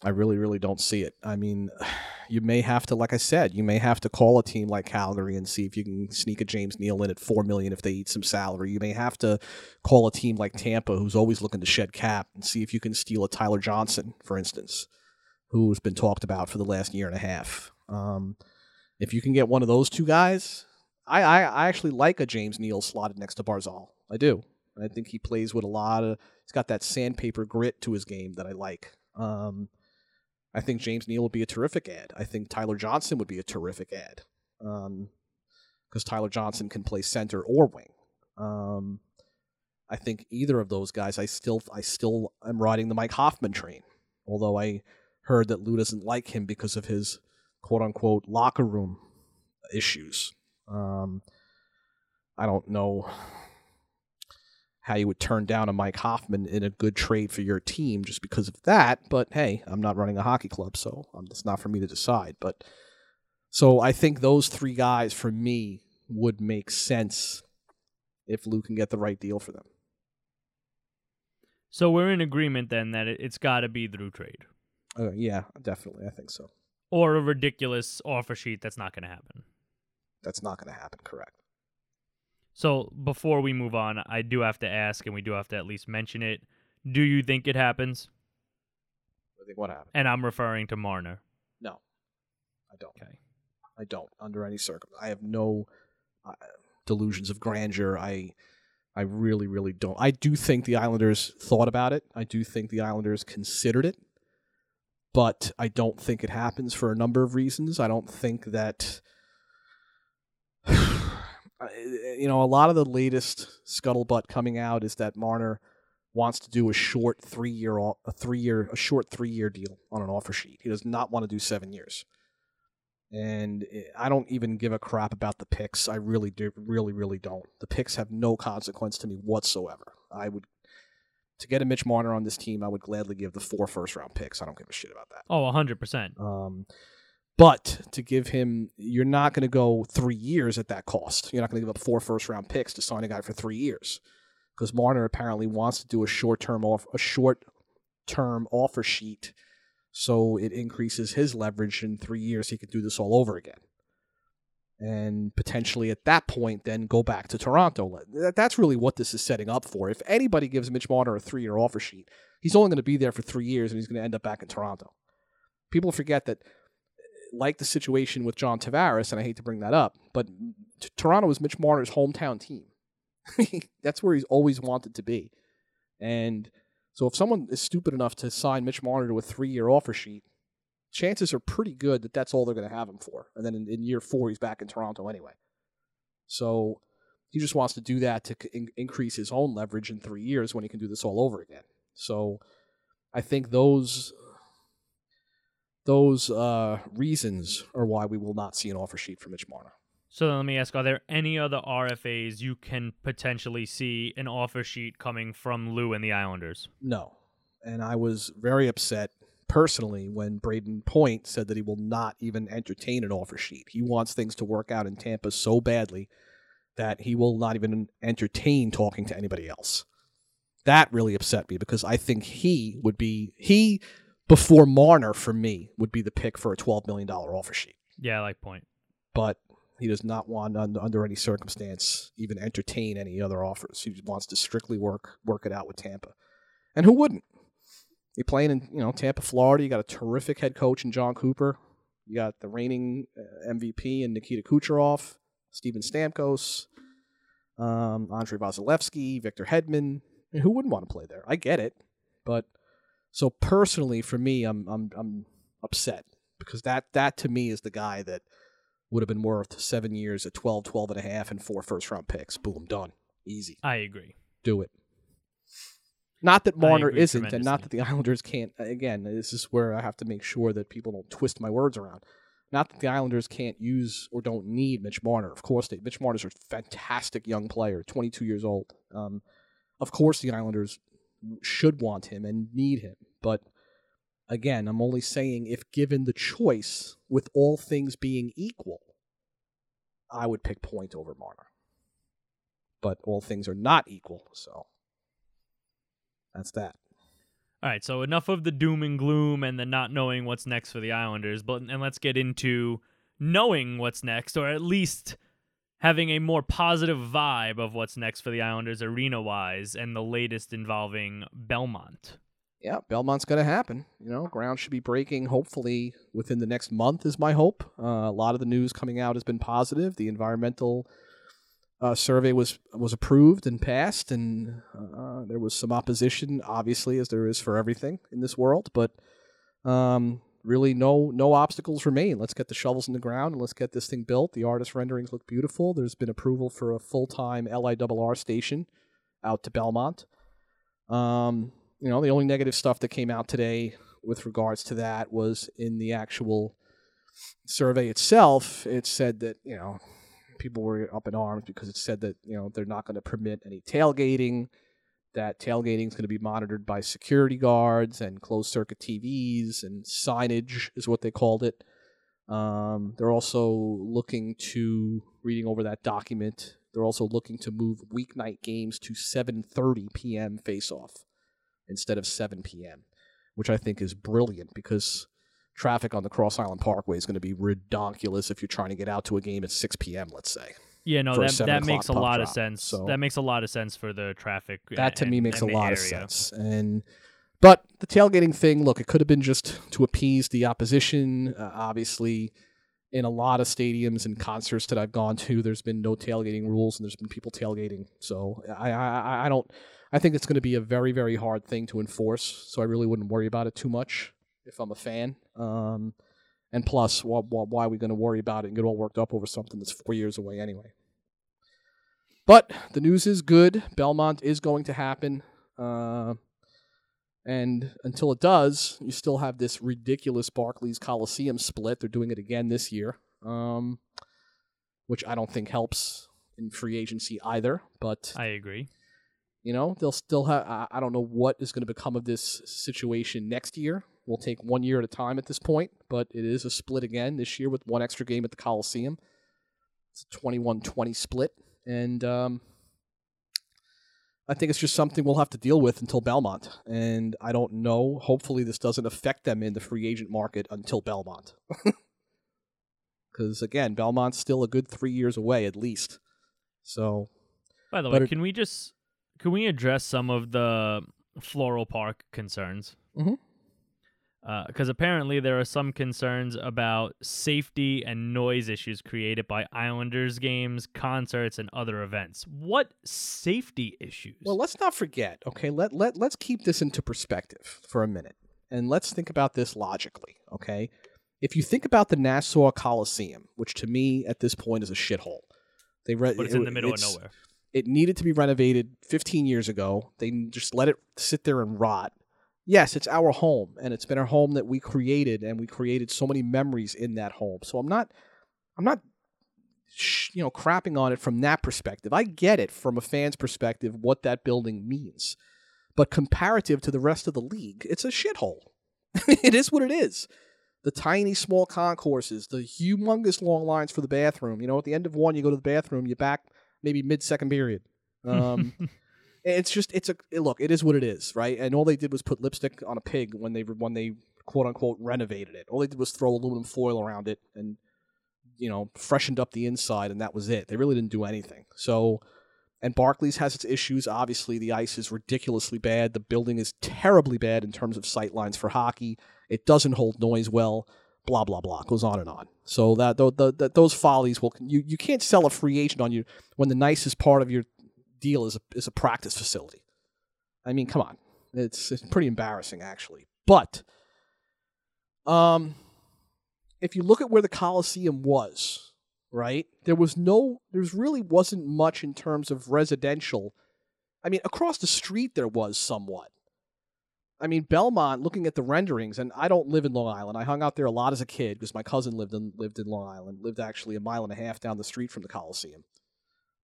[SPEAKER 1] I really, really don't see it. I mean, you may have to, like I said, you may have to call a team like Calgary and see if you can sneak a James Neal in at four million if they eat some salary. You may have to call a team like Tampa, who's always looking to shed cap, and see if you can steal a Tyler Johnson, for instance, who's been talked about for the last year and a half. Um, if you can get one of those two guys, I, I, I actually like a James Neal slotted next to Barzal. I do. I think he plays with a lot of. He's got that sandpaper grit to his game that I like. Um, I think James Neal would be a terrific ad. I think Tyler Johnson would be a terrific ad. Because Tyler Johnson can play center or wing. Um, I think either of those guys. I still, I still am riding the Mike Hoffman train. Although I heard that Lou doesn't like him because of his quote unquote locker room issues. Um, I don't know how you would turn down a Mike Hoffman in a good trade for your team just because of that. But hey, I'm not running a hockey club, so um, it's not for me to decide. But so I think those three guys for me would make sense if Lou can get the right deal for them.
[SPEAKER 2] So we're in agreement then that it, it's got to be through trade
[SPEAKER 1] Uh, yeah, definitely. I think so.
[SPEAKER 2] or a ridiculous offer sheet that's not going to happen.
[SPEAKER 1] That's not going to happen. Correct.
[SPEAKER 2] So before we move on, I do have to ask, and we do have to at least mention it. Do you think it happens?
[SPEAKER 1] I think what happened?
[SPEAKER 2] And I'm referring to Marner.
[SPEAKER 1] No, I don't.
[SPEAKER 2] Okay.
[SPEAKER 1] I don't under any circumstance. I have no uh, delusions of grandeur. I I really really don't. I do think the Islanders thought about it. I do think the Islanders considered it. But I don't think it happens for a number of reasons. I don't think that Uh, eh, you know, a lot of the latest scuttlebutt coming out is that Marner wants to do a short three year a three year a short three year deal on an offer sheet. He does not want to do seven years. And eh, I don't even give a crap about the picks. I really do, really, really don't. The picks have no consequence to me whatsoever. I would, to get a Mitch Marner on this team, I would gladly give the four first round picks. I don't give a shit about that.
[SPEAKER 2] Oh, 100%.
[SPEAKER 1] Um, but to give him, you're not going to go three years at that cost. You're not going to give up four first round picks to sign a guy for three years, because Marner apparently wants to do a short term off a short term offer sheet, so it increases his leverage in three years. He could do this all over again, and potentially at that point, then go back to Toronto. That's really what this is setting up for. If anybody gives Mitch Marner a three year offer sheet, he's only going to be there for three years, and he's going to end up back in Toronto. People forget that like the situation with John Tavares, and I hate to bring that up, but t- Toronto is Mitch Marner's hometown team. That's where he's always wanted to be. And so if someone is stupid enough to sign Mitch Marner to a three year offer sheet, chances are pretty good that that's all they're going to have him for. And then in, in year four, he's back in Toronto anyway. So he just wants to do that to in- increase his own leverage in three years when he can do this all over again. So I think those those uh, reasons are why we will not see an offer sheet for Mitch Marner.
[SPEAKER 2] So then let me ask: Are there any other RFAs you can potentially see an offer sheet coming from Lou and the Islanders?
[SPEAKER 1] No. And I was very upset personally when Brayden Point said that he will not even entertain an offer sheet. He wants things to work out in Tampa so badly that he will not even entertain talking to anybody else. That really upset me because I think he would be he before Marner for me would be the pick for a $12 million offer sheet.
[SPEAKER 2] Yeah, I like point.
[SPEAKER 1] but he does not want under, any circumstance even entertain any other offers. He wants to strictly work work it out with Tampa, and who wouldn't? You're playing in you know Tampa, Florida. You got a terrific head coach in Jon Cooper. You got the reigning uh, MVP in Nikita Kucherov, Steven Stamkos, um, Andrei Vasilevskiy, Victor Hedman. I mean, who wouldn't want to play there? I get it, but so personally for me, I'm I'm I'm upset because that that to me is the guy that would have been worth seven years at 12, 12 and a half, and four first round picks. Boom, done. Easy.
[SPEAKER 2] I agree.
[SPEAKER 1] Do it. Not that Marner isn't, and not that the Islanders can't. Again, this is where I have to make sure that people don't twist my words around. Not that the Islanders can't use or don't need Mitch Marner. Of course, they, Mitch Marner's a fantastic young player, 22 years old. Um, of course, the Islanders should want him and need him. But again, I'm only saying if given the choice, with all things being equal, I would pick Point over Marner. But all things are not equal, so that's that.
[SPEAKER 2] All right, so enough of the doom and gloom and the not knowing what's next for the Islanders, but and let's get into knowing what's next, or at least having a more positive vibe of what's next for the Islanders arena wise, and the latest involving Belmont.
[SPEAKER 1] Yeah, Belmont's going to happen. You know, ground should be breaking hopefully within the next month, is my hope. Uh, a lot of the news coming out has been positive. The environmental uh, survey was was approved and passed, and uh, there was some opposition, obviously, as there is for everything in this world. But um, really, no no obstacles remain. Let's get the shovels in the ground and let's get this thing built. The artist renderings look beautiful. There's been approval for a full time LIRR station out to Belmont. Um, you know, the only negative stuff that came out today with regards to that was in the actual survey itself. It said that you know people were up in arms because it said that you know they're not going to permit any tailgating. That tailgating is going to be monitored by security guards and closed circuit TVs and signage is what they called it. Um, they're also looking to reading over that document. They're also looking to move weeknight games to 7:30 p.m. face-off instead of 7 p.m., which I think is brilliant because traffic on the Cross Island Parkway is going to be redonkulous if you're trying to get out to a game at 6 p.m. Let's say
[SPEAKER 2] Yeah, no, that that makes a lot of sense.
[SPEAKER 1] so-
[SPEAKER 2] That makes a lot of sense for the traffic.
[SPEAKER 1] that to
[SPEAKER 2] and-
[SPEAKER 1] me makes a lot of sense. And but the tailgating thing, look, it could have been just to appease the opposition. Uh, obviously, in a lot of stadiums and concerts that I've gone to, there's been no tailgating rules, and there's been people tailgating. So I, I- I don't. I think it's going to be a very very hard thing to enforce. So I really wouldn't worry about it too much if I'm a fan. Um, and plus, why, why, are we going to worry about it and get all worked up over something that's four years away anyway? But the news is good. Belmont is going to happen. Uh, And until it does, you still have this ridiculous Barclays Coliseum split. They're doing it again this year, um, which I don't think helps in free agency either. But
[SPEAKER 2] I agree.
[SPEAKER 1] You know, they'll still have. I don't know what is going to become of this situation next year. We'll take one year at a time at this point, but it is a split again this year with one extra game at the Coliseum. It's a 21 20 split. And um, I think it's just something we'll have to deal with until Belmont. And I don't know. Hopefully, this doesn't affect them in the free agent market until Belmont. Because, again, Belmont's still a good three years away at least. So,
[SPEAKER 2] By the way,
[SPEAKER 1] it-
[SPEAKER 2] can we just can we address some of the Floral Park concerns?
[SPEAKER 1] Mm-hmm.
[SPEAKER 2] Uh, because apparently there are some concerns about safety and noise issues created by Islanders games, concerts, and other events. What safety issues?
[SPEAKER 1] Well, let's not forget. Okay, let let let's keep this into perspective for a minute, and let's think about this logically. Okay, if you think about the Nassau Coliseum, which to me at this point is a shithole, they re-
[SPEAKER 2] but it's
[SPEAKER 1] it-
[SPEAKER 2] in the middle of nowhere.
[SPEAKER 1] It needed to be renovated 15 years ago. They just let it sit there and rot. Yes, it's our home, and it's been our home that we created, and we created so many memories in that home. So I'm not, I'm not, you know, crapping on it from that perspective. I get it from a fan's perspective what that building means, but comparative to the rest of the league, it's a shithole. it is what it is. The tiny, small concourses, the humongous long lines for the bathroom. You know, at the end of one, you go to the bathroom, you back maybe mid second period. Um, it's just it's a it- look. It is what it is, right? And all they did was put lipstick on a pig when they when they quote unquote renovated it. All they did was throw aluminum foil around it and you know freshened up the inside, and that was it. They really didn't do anything. So. And Barclays has its issues. Obviously, the ice is ridiculously bad. The building is terribly bad in terms of sight lines for hockey. It doesn't hold noise well. Blah blah blah. Goes on and on. So that, tho- that those follies will you you can't sell a free agent on you when the nicest part of your deal is a, is a practice facility. I mean, come on, it's it's pretty embarrassing actually. But um, if you look at where the Coliseum was, right, there was no, there's really wasn't much in terms of residential. I mean, across the street there was somewhat. I mean, Belmont. Looking at the renderings, and I don't live in Long Island. I hung out there a lot as a kid because my cousin lived in lived in Long Island. Lived actually a mile and a half down the street from the Coliseum.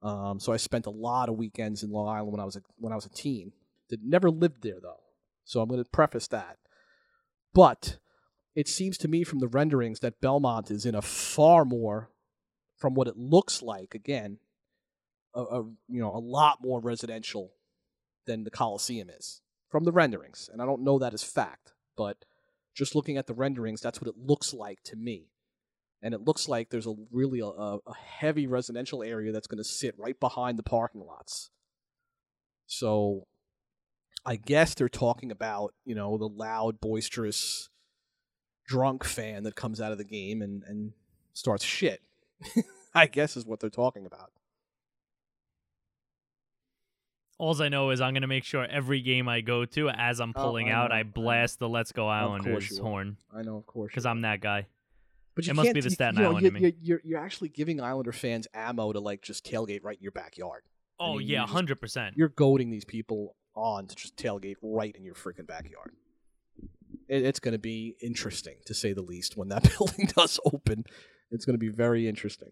[SPEAKER 1] Um, so I spent a lot of weekends in Long Island when I was a, when I was a teen. Did never lived there though, so I'm going to preface that. But it seems to me from the renderings that Belmont is in a far more, from what it looks like, again, a, a you know a lot more residential than the Coliseum is from the renderings, and I don't know that as fact, but just looking at the renderings, that's what it looks like to me and it looks like there's a really a, a heavy residential area that's going to sit right behind the parking lots. So, I guess they're talking about you know the loud, boisterous, drunk fan that comes out of the game and and starts shit. I guess is what they're talking about.
[SPEAKER 2] All I know is I'm gonna make sure every game I go to, as I'm
[SPEAKER 1] Oh,
[SPEAKER 2] pulling
[SPEAKER 1] I
[SPEAKER 2] out,
[SPEAKER 1] I
[SPEAKER 2] I blast the "Let's Go Islanders" horn
[SPEAKER 1] I know, of course,
[SPEAKER 2] because I'm that guy.
[SPEAKER 1] But you
[SPEAKER 2] It must be the Staten
[SPEAKER 1] you know,
[SPEAKER 2] Island
[SPEAKER 1] you-
[SPEAKER 2] in me.
[SPEAKER 1] You're, you're, you're actually giving Islander fans ammo to like just tailgate right in your backyard. I
[SPEAKER 2] Oh
[SPEAKER 1] mean,
[SPEAKER 2] yeah, hundred percent.
[SPEAKER 1] You're goading these people on to just tailgate right in your freaking backyard. It, it's going to be interesting to say the least when that building does open. It's going to be very interesting.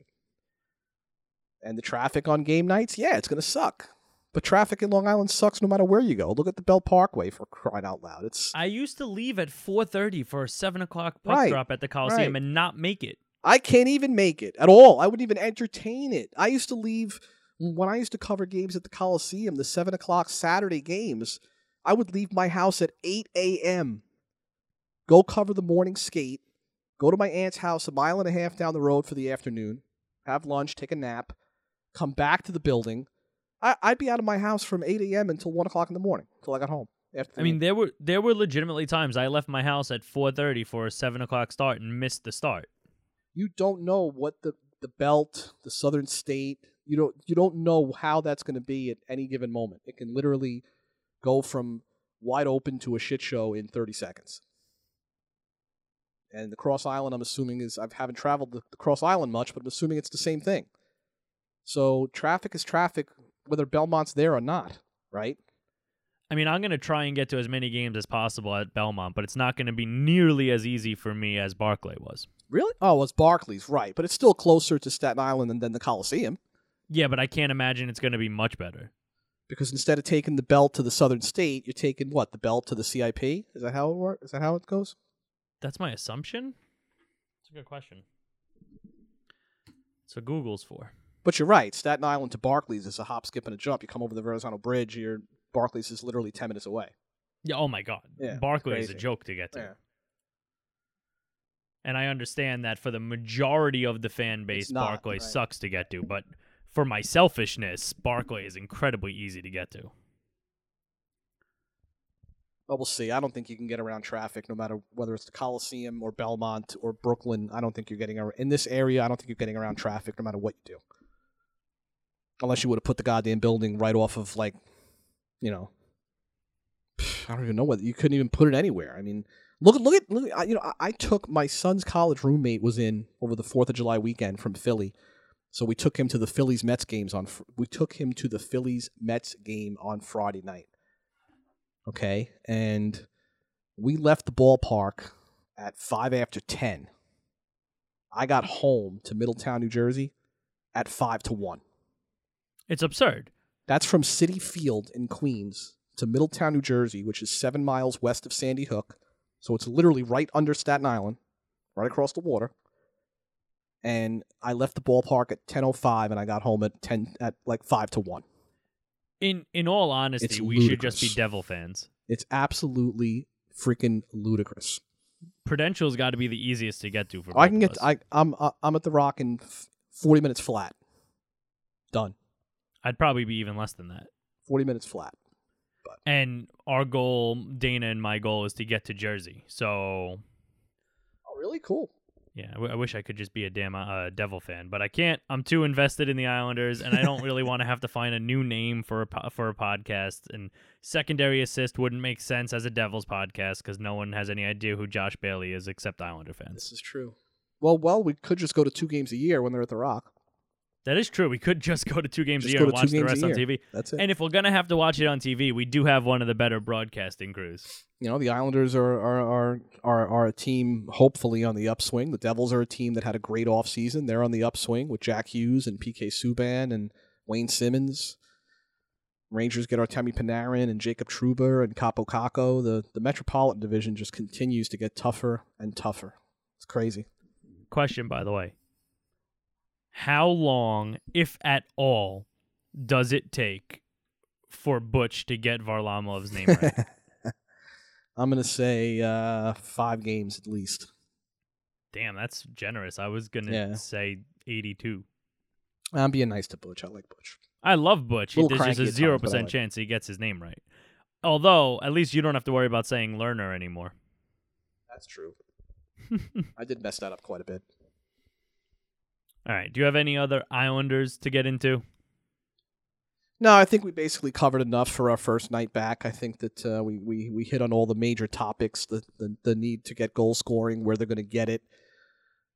[SPEAKER 1] And the traffic on game nights, yeah, it's going to suck. But traffic in Long Island sucks no matter where you go. Look at the Belt Parkway for crying out loud. It's
[SPEAKER 2] I used to leave at 4:30 for a seven o'clock puck
[SPEAKER 1] Right,
[SPEAKER 2] drop at the Coliseum
[SPEAKER 1] right.
[SPEAKER 2] and not make it.
[SPEAKER 1] I can't even make it at all. I wouldn't even entertain it. I used to leave when I used to cover games at the Coliseum, the seven o'clock Saturday games. I would leave my house at eight a.m. Go cover the morning skate. Go to my aunt's house a mile and a half down the road for the afternoon. Have lunch, take a nap, come back to the building. I, I'd be out of my house from eight a.m. until one o'clock in the morning until I got home.
[SPEAKER 2] I mean, there were there were legitimately times I left my house at 4:30 for a seven o'clock start and missed the start.
[SPEAKER 1] you don't know what the the belt, the southern state, you don't you don't know how that's going to be at any given moment. It can literally go from wide open to a shit show in 30 seconds. And the Cross Island, I'm assuming is I haven't traveled the, the Cross Island much, but I'm assuming it's the same thing. So traffic is traffic, whether Belmont's there or not, right?
[SPEAKER 2] I mean, I'm going to try and get to as many games as possible at Belmont, but it's not going to be nearly as easy for me as Barclay was.
[SPEAKER 1] Really? Oh, well, it's Barclays, right? But it's still closer to Staten Island than, than the Coliseum
[SPEAKER 2] Yeah, but I can't imagine it's going to be much better.
[SPEAKER 1] because instead of taking the belt to the Southern State, you're taking what? The belt to the CIP? Is that how it works? Is that how it goes?
[SPEAKER 2] That's my assumption. That's a good question. So Google's for.
[SPEAKER 1] But you're right. Staten Island to Barclays is a hop, skip, and a jump. You come over the Verrazano Bridge, your Barclays is literally ten minutes away.
[SPEAKER 2] Yeah. Oh my God.
[SPEAKER 1] Yeah,
[SPEAKER 2] Barclay is a joke to get to.
[SPEAKER 1] Yeah.
[SPEAKER 2] And I understand that for the majority of the fan base,
[SPEAKER 1] not,
[SPEAKER 2] Barclay
[SPEAKER 1] right.
[SPEAKER 2] sucks to get to. But for my selfishness, Barclays is incredibly easy to get to.
[SPEAKER 1] Well, we'll see. I don't think you can get around traffic, no matter whether it's the Coliseum or Belmont or Brooklyn. I don't think you're getting around in this area. I don't think you're getting around traffic, no matter what you do. Unless you would have put the goddamn building right off of like, you know, I don't even know whether you couldn't even put it anywhere. I mean, look look at look. At, you know, I, I took my son's college roommate was in over the Fourth of July weekend from Philly, so we took him to the Phillies Mets games on. We took him to the Phillies Mets game on Friday night. Okay, and we left the ballpark at five after ten. I got home to Middletown, New Jersey, at five to one.
[SPEAKER 2] It's absurd.
[SPEAKER 1] That's from Citi Field in Queens to Middletown, New Jersey, which is seven miles west of Sandy Hook. So it's literally right under Staten Island, right across the water. And I left the ballpark at ten oh five, and I got home at ten at like five to one.
[SPEAKER 2] In in all honesty,
[SPEAKER 1] It's
[SPEAKER 2] we should just be
[SPEAKER 1] ludicrous.
[SPEAKER 2] Devil fans.
[SPEAKER 1] It's absolutely freaking ludicrous.
[SPEAKER 2] Prudential's got to be the easiest to get to for.
[SPEAKER 1] I can get.
[SPEAKER 2] us.
[SPEAKER 1] I I'm uh, I'm at the Rock in f- forty minutes flat. Done.
[SPEAKER 2] I'd probably be even less than that.
[SPEAKER 1] Forty minutes flat.
[SPEAKER 2] And our goal, Dana and my goal, is to get to Jersey. So
[SPEAKER 1] Oh, really? Cool.
[SPEAKER 2] yeah, I, w- I wish I could just be a damn uh, Devil fan, but I can't. I'm too invested in the Islanders, and I don't really want to have to find a new name for a po- for a podcast. And secondary assist wouldn't make sense as a Devils podcast because no one has any idea who Josh Bailey is except Islander fans.
[SPEAKER 1] This is true. Well, well, we could just go to two games a year when they're at the Rock.
[SPEAKER 2] That is true. We could just go to two games
[SPEAKER 1] Just
[SPEAKER 2] a year and watch the rest on. TV.
[SPEAKER 1] That's it.
[SPEAKER 2] And if we're gonna have to watch it on TV, we do have one of the better broadcasting crews.
[SPEAKER 1] you know, the Islanders are are, are are are a team hopefully on the upswing. The Devils are a team that had a great offseason. They're on the upswing with Jack Hughes and PK Subban and Wayne Simmonds. Rangers get Artemi Panarin and Jacob Trouba and Kaapo Kakko. The the Metropolitan Division just continues to get tougher and tougher. It's crazy.
[SPEAKER 2] Question, by the way. How long, if at all, does it take for Butch to get Varlamov's name right?
[SPEAKER 1] I'm gonna say uh, five games at least.
[SPEAKER 2] Damn, that's generous. I was gonna
[SPEAKER 1] Yeah.
[SPEAKER 2] say eighty-two.
[SPEAKER 1] I'm being nice to Butch. I like Butch.
[SPEAKER 2] I love Butch. There's just a zero
[SPEAKER 1] times, but I
[SPEAKER 2] percent
[SPEAKER 1] like
[SPEAKER 2] chance he gets his name right. Although, at least you don't have to worry about saying Lehner anymore.
[SPEAKER 1] That's true. I did mess that up quite a bit.
[SPEAKER 2] All right. Do you have any other Islanders to get into?
[SPEAKER 1] No, I think we basically covered enough for our first night back. I think that uh, we, we we hit on all the major topics: the the, the need to get goal scoring, where they're going to get it,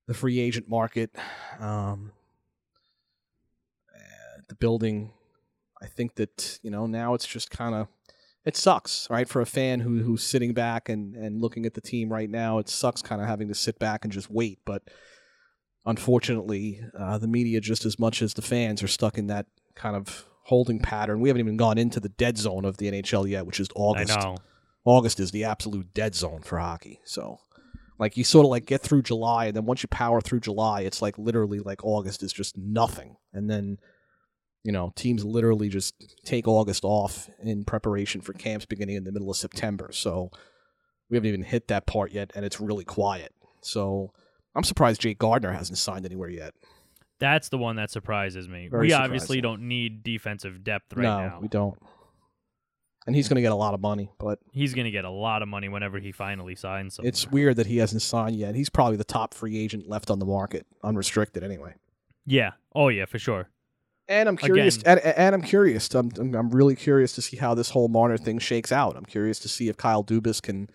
[SPEAKER 1] the free agent market, um, the building. I think that you know now it's just kind of it sucks, right? For a fan who who's sitting back and and looking at the team right now, it sucks kind of having to sit back and just wait. But unfortunately, uh, the media just as much as the fans are stuck in that kind of holding pattern. We haven't even gone into the dead zone of the NHL yet, which is August.
[SPEAKER 2] I know.
[SPEAKER 1] August is the absolute dead zone for hockey. So, like, you sort of like get through July, and then once you power through July, it's like literally like August is just nothing. And then, you know, teams literally just take August off in preparation for camps beginning in the middle of September. So, we haven't even hit that part yet, and it's really quiet. So, I'm surprised Jake Gardiner hasn't signed anywhere yet.
[SPEAKER 2] That's the one that surprises me.
[SPEAKER 1] Very
[SPEAKER 2] we obviously don't need defensive depth right
[SPEAKER 1] no,
[SPEAKER 2] now.
[SPEAKER 1] we don't. And he's going to get a lot of money, but
[SPEAKER 2] He's going to get a lot of money whenever he finally signs somewhere.
[SPEAKER 1] it's weird that he hasn't signed yet. He's probably the top free agent left on the market, unrestricted anyway.
[SPEAKER 2] yeah. Oh yeah, for sure.
[SPEAKER 1] And I'm curious, and, and I'm curious. I'm, I'm I'm really curious to see how this whole Marner thing shakes out. I'm curious to see if Kyle Dubas can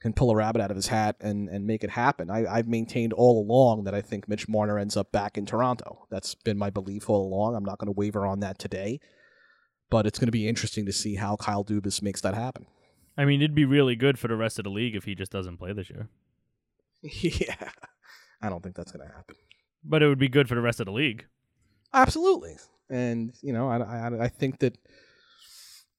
[SPEAKER 1] can pull a rabbit out of his hat and, and make it happen. I, I've maintained all along that I think Mitch Marner ends up back in Toronto. That's been my belief all along. I'm not going to waver on that today. but it's going to be interesting to see how Kyle Dubas makes that happen.
[SPEAKER 2] I mean, it'd be really good for the rest of the league if he just doesn't play this year.
[SPEAKER 1] yeah, I don't think that's going to happen.
[SPEAKER 2] But it would be good for the rest of the league.
[SPEAKER 1] Absolutely, and you know, I, I, I think that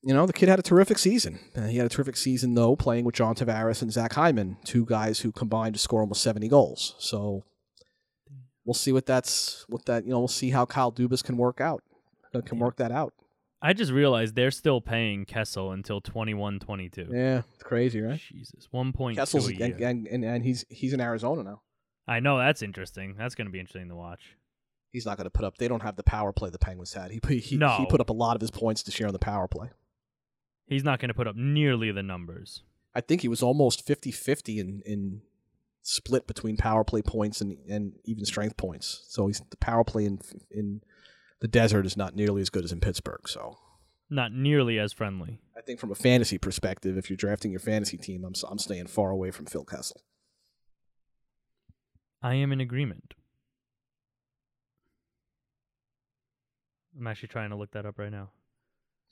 [SPEAKER 1] you know the kid had a terrific season. Uh, he had a terrific season though, playing with John Tavares and Zach Hyman, two guys who combined to score almost seventy goals. So we'll see what that's what that you know. We'll see how Kyle Dubas can work out, uh, can work that out.
[SPEAKER 2] I just realized they're still paying Kessel until twenty one, twenty two.
[SPEAKER 1] Yeah, it's crazy, right?
[SPEAKER 2] Jesus, one point.
[SPEAKER 1] Kessel's and, and, and and he's he's in Arizona now.
[SPEAKER 2] I know that's interesting. That's going to be interesting to watch.
[SPEAKER 1] He's not going to put up. They don't have the power play the Penguins had. He he,
[SPEAKER 2] No.
[SPEAKER 1] he put up a lot of his points to share on the power play.
[SPEAKER 2] He's not going to put up nearly the numbers.
[SPEAKER 1] I think he was almost 50-50 in in split between power play points and and even strength points. So he's the power play in in the desert is not nearly as good as in Pittsburgh. So
[SPEAKER 2] Not nearly as friendly.
[SPEAKER 1] I think from a fantasy perspective, if you're drafting your fantasy team, I'm I'm staying far away from Phil Kessel.
[SPEAKER 2] I am in agreement. I'm actually trying to look that up right now.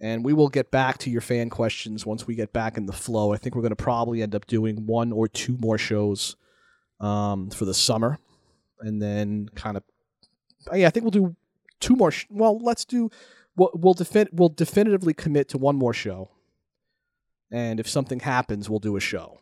[SPEAKER 1] And we will get back to your fan questions once we get back in the flow. I think we're going to probably end up doing one or two more shows um, for the summer, and then kind of yeah, I think we'll do two more. Sh- well, let's do we'll we'll, defin- we'll definitively commit to one more show, and if something happens, we'll do a show.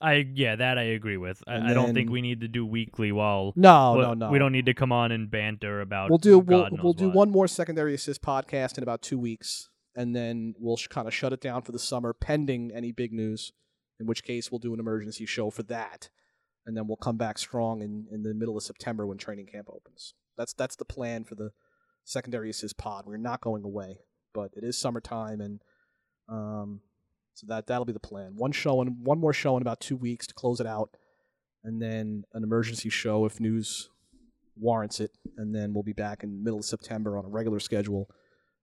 [SPEAKER 2] I yeah, that I agree with. I, I don't think we need to do weekly while
[SPEAKER 1] No, no, no.
[SPEAKER 2] we don't need to come on and banter about
[SPEAKER 1] We'll do
[SPEAKER 2] God
[SPEAKER 1] we'll,
[SPEAKER 2] knows
[SPEAKER 1] we'll do
[SPEAKER 2] what.
[SPEAKER 1] one more secondary assist podcast in about two weeks, and then we'll sh- kind of shut it down for the summer, pending any big news. In which case, we'll do an emergency show for that, and then we'll come back strong in, in the middle of September when training camp opens. That's that's the plan for the secondary assist pod. We're not going away, but it is summertime, and um, so that that'll be the plan. One show and one more show in about two weeks to close it out, and then an emergency show if news warrants it, and then we'll be back in the middle of September on a regular schedule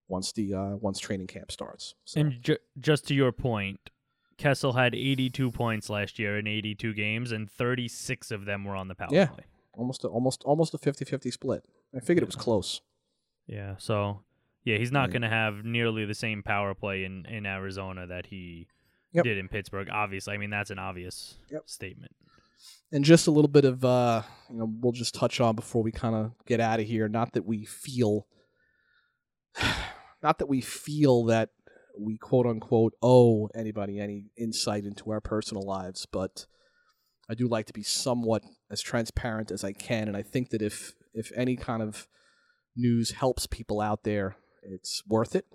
[SPEAKER 1] once the uh, once training camp starts. So,
[SPEAKER 2] And ju- just to your point, Kessel had 82 points last year in 82 games, and 36 of them were on the power
[SPEAKER 1] Yeah.
[SPEAKER 2] play.
[SPEAKER 1] almost a, almost almost a 50-50 split. I figured it was close.
[SPEAKER 2] Yeah, so yeah, he's not
[SPEAKER 1] Yeah.
[SPEAKER 2] going to have nearly the same power play in, in Arizona that he
[SPEAKER 1] Yep.
[SPEAKER 2] did in Pittsburgh. Obviously, I mean that's an obvious
[SPEAKER 1] Yep.
[SPEAKER 2] statement.
[SPEAKER 1] And just a little bit of uh, you know, we'll just touch on before we kind of get out of here. Not that we feel, not that we feel that we quote unquote owe anybody any insight into our personal lives, but I do like to be somewhat as transparent as I can. And I think that if if any kind of news helps people out there, it's worth it.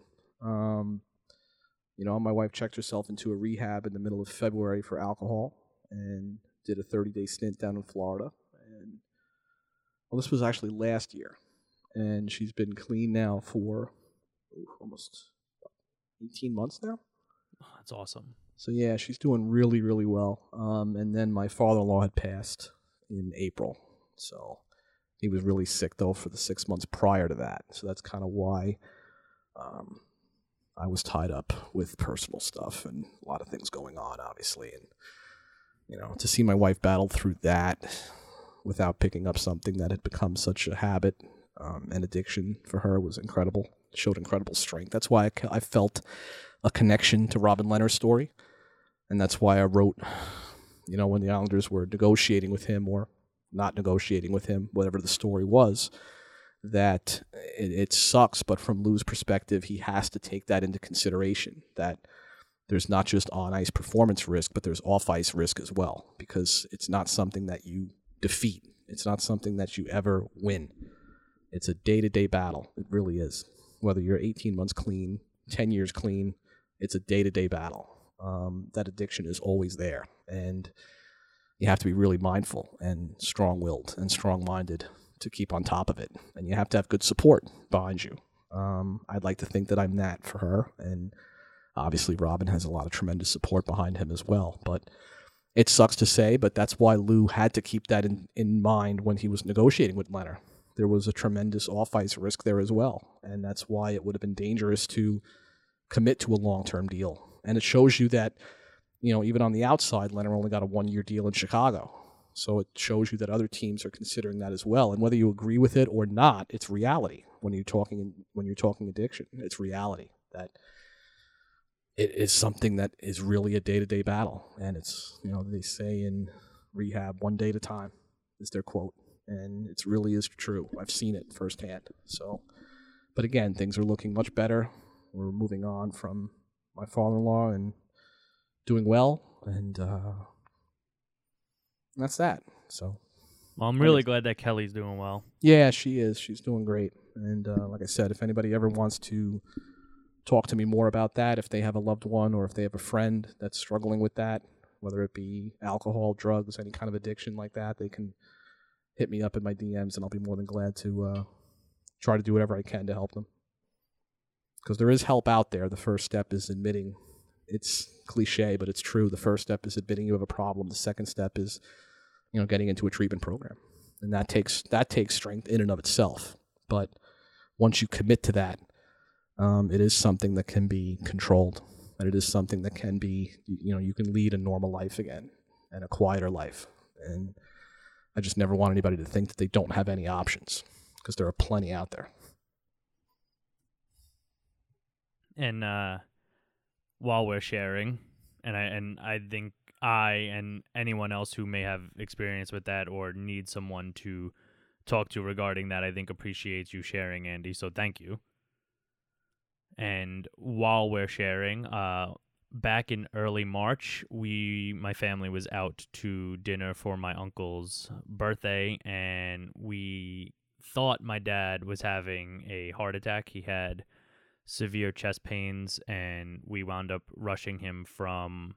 [SPEAKER 1] Um, you know, my wife checked herself into a rehab in the middle of February for alcohol and did a 30 day stint down in Florida. And well, this was actually last year. And she's been clean now for ooh, almost 18 months now.
[SPEAKER 2] Oh, that's awesome.
[SPEAKER 1] So yeah, she's doing really, really well. Um, and then my father-in-law had passed in April, so he was really sick though for the six months prior to that. So that's kind of why um, I was tied up with personal stuff and a lot of things going on, obviously. And you know, to see my wife battle through that without picking up something that had become such a habit um, and addiction for her was incredible. Showed incredible strength. That's why I, I felt a connection to Robin Lehner's story, and that's why I wrote. You know, when the Islanders were negotiating with him or not negotiating with him, whatever the story was, that it, it sucks. But from Lou's perspective, he has to take that into consideration. That there's not just on ice performance risk, but there's off ice risk as well, because it's not something that you defeat. It's not something that you ever win. It's a day to day battle. It really is. Whether you're 18 months clean, 10 years clean, it's a day to day battle. Um, that addiction is always there. And you have to be really mindful and strong willed and strong minded to keep on top of it. And you have to have good support behind you. Um, I'd like to think that I'm that for her. And obviously, Robin has a lot of tremendous support behind him as well. But it sucks to say, but that's why Lou had to keep that in, in mind when he was negotiating with Lehner. There was a tremendous off ice risk there as well. And that's why it would have been dangerous to commit to a long term deal. And it shows you that, you know, even on the outside, Lehner only got a one year deal in Chicago. So it shows you that other teams are considering that as well. And whether you agree with it or not, it's reality when you're talking when you're talking addiction. It's reality that it is something that is really a day to day battle. And it's you know, they say in rehab one day at a time is their quote. And it really is true. I've seen it firsthand. So but again, things are looking much better. We're moving on from my father in law and doing well and uh that's that. So
[SPEAKER 2] Well, I'm really glad that Kelly's doing well.
[SPEAKER 1] yeah, she is. She's doing great. And uh, like I said, if anybody ever wants to talk to me more about that, if they have a loved one or if they have a friend that's struggling with that, whether it be alcohol, drugs, any kind of addiction like that, they can hit me up in my DMs and I'll be more than glad to uh, try to do whatever I can to help them. Because there is help out there. The first step is admitting it's cliche, but it's true. The first step is admitting you have a problem. The second step is, you know, getting into a treatment program, and that takes that takes strength in and of itself. But once you commit to that, um, it is something that can be controlled, and it is something that can be, you know, you can lead a normal life again and a quieter life. And I just never want anybody to think that they don't have any options because there are plenty out there.
[SPEAKER 2] and uh while we're sharing and i and i think i and anyone else who may have experience with that or need someone to talk to regarding that i think appreciates you sharing andy so thank you. And while we're sharing uh back in early march we my family was out to dinner for my uncle's birthday and we thought my dad was having a heart attack. He had severe chest pains and we wound up rushing him from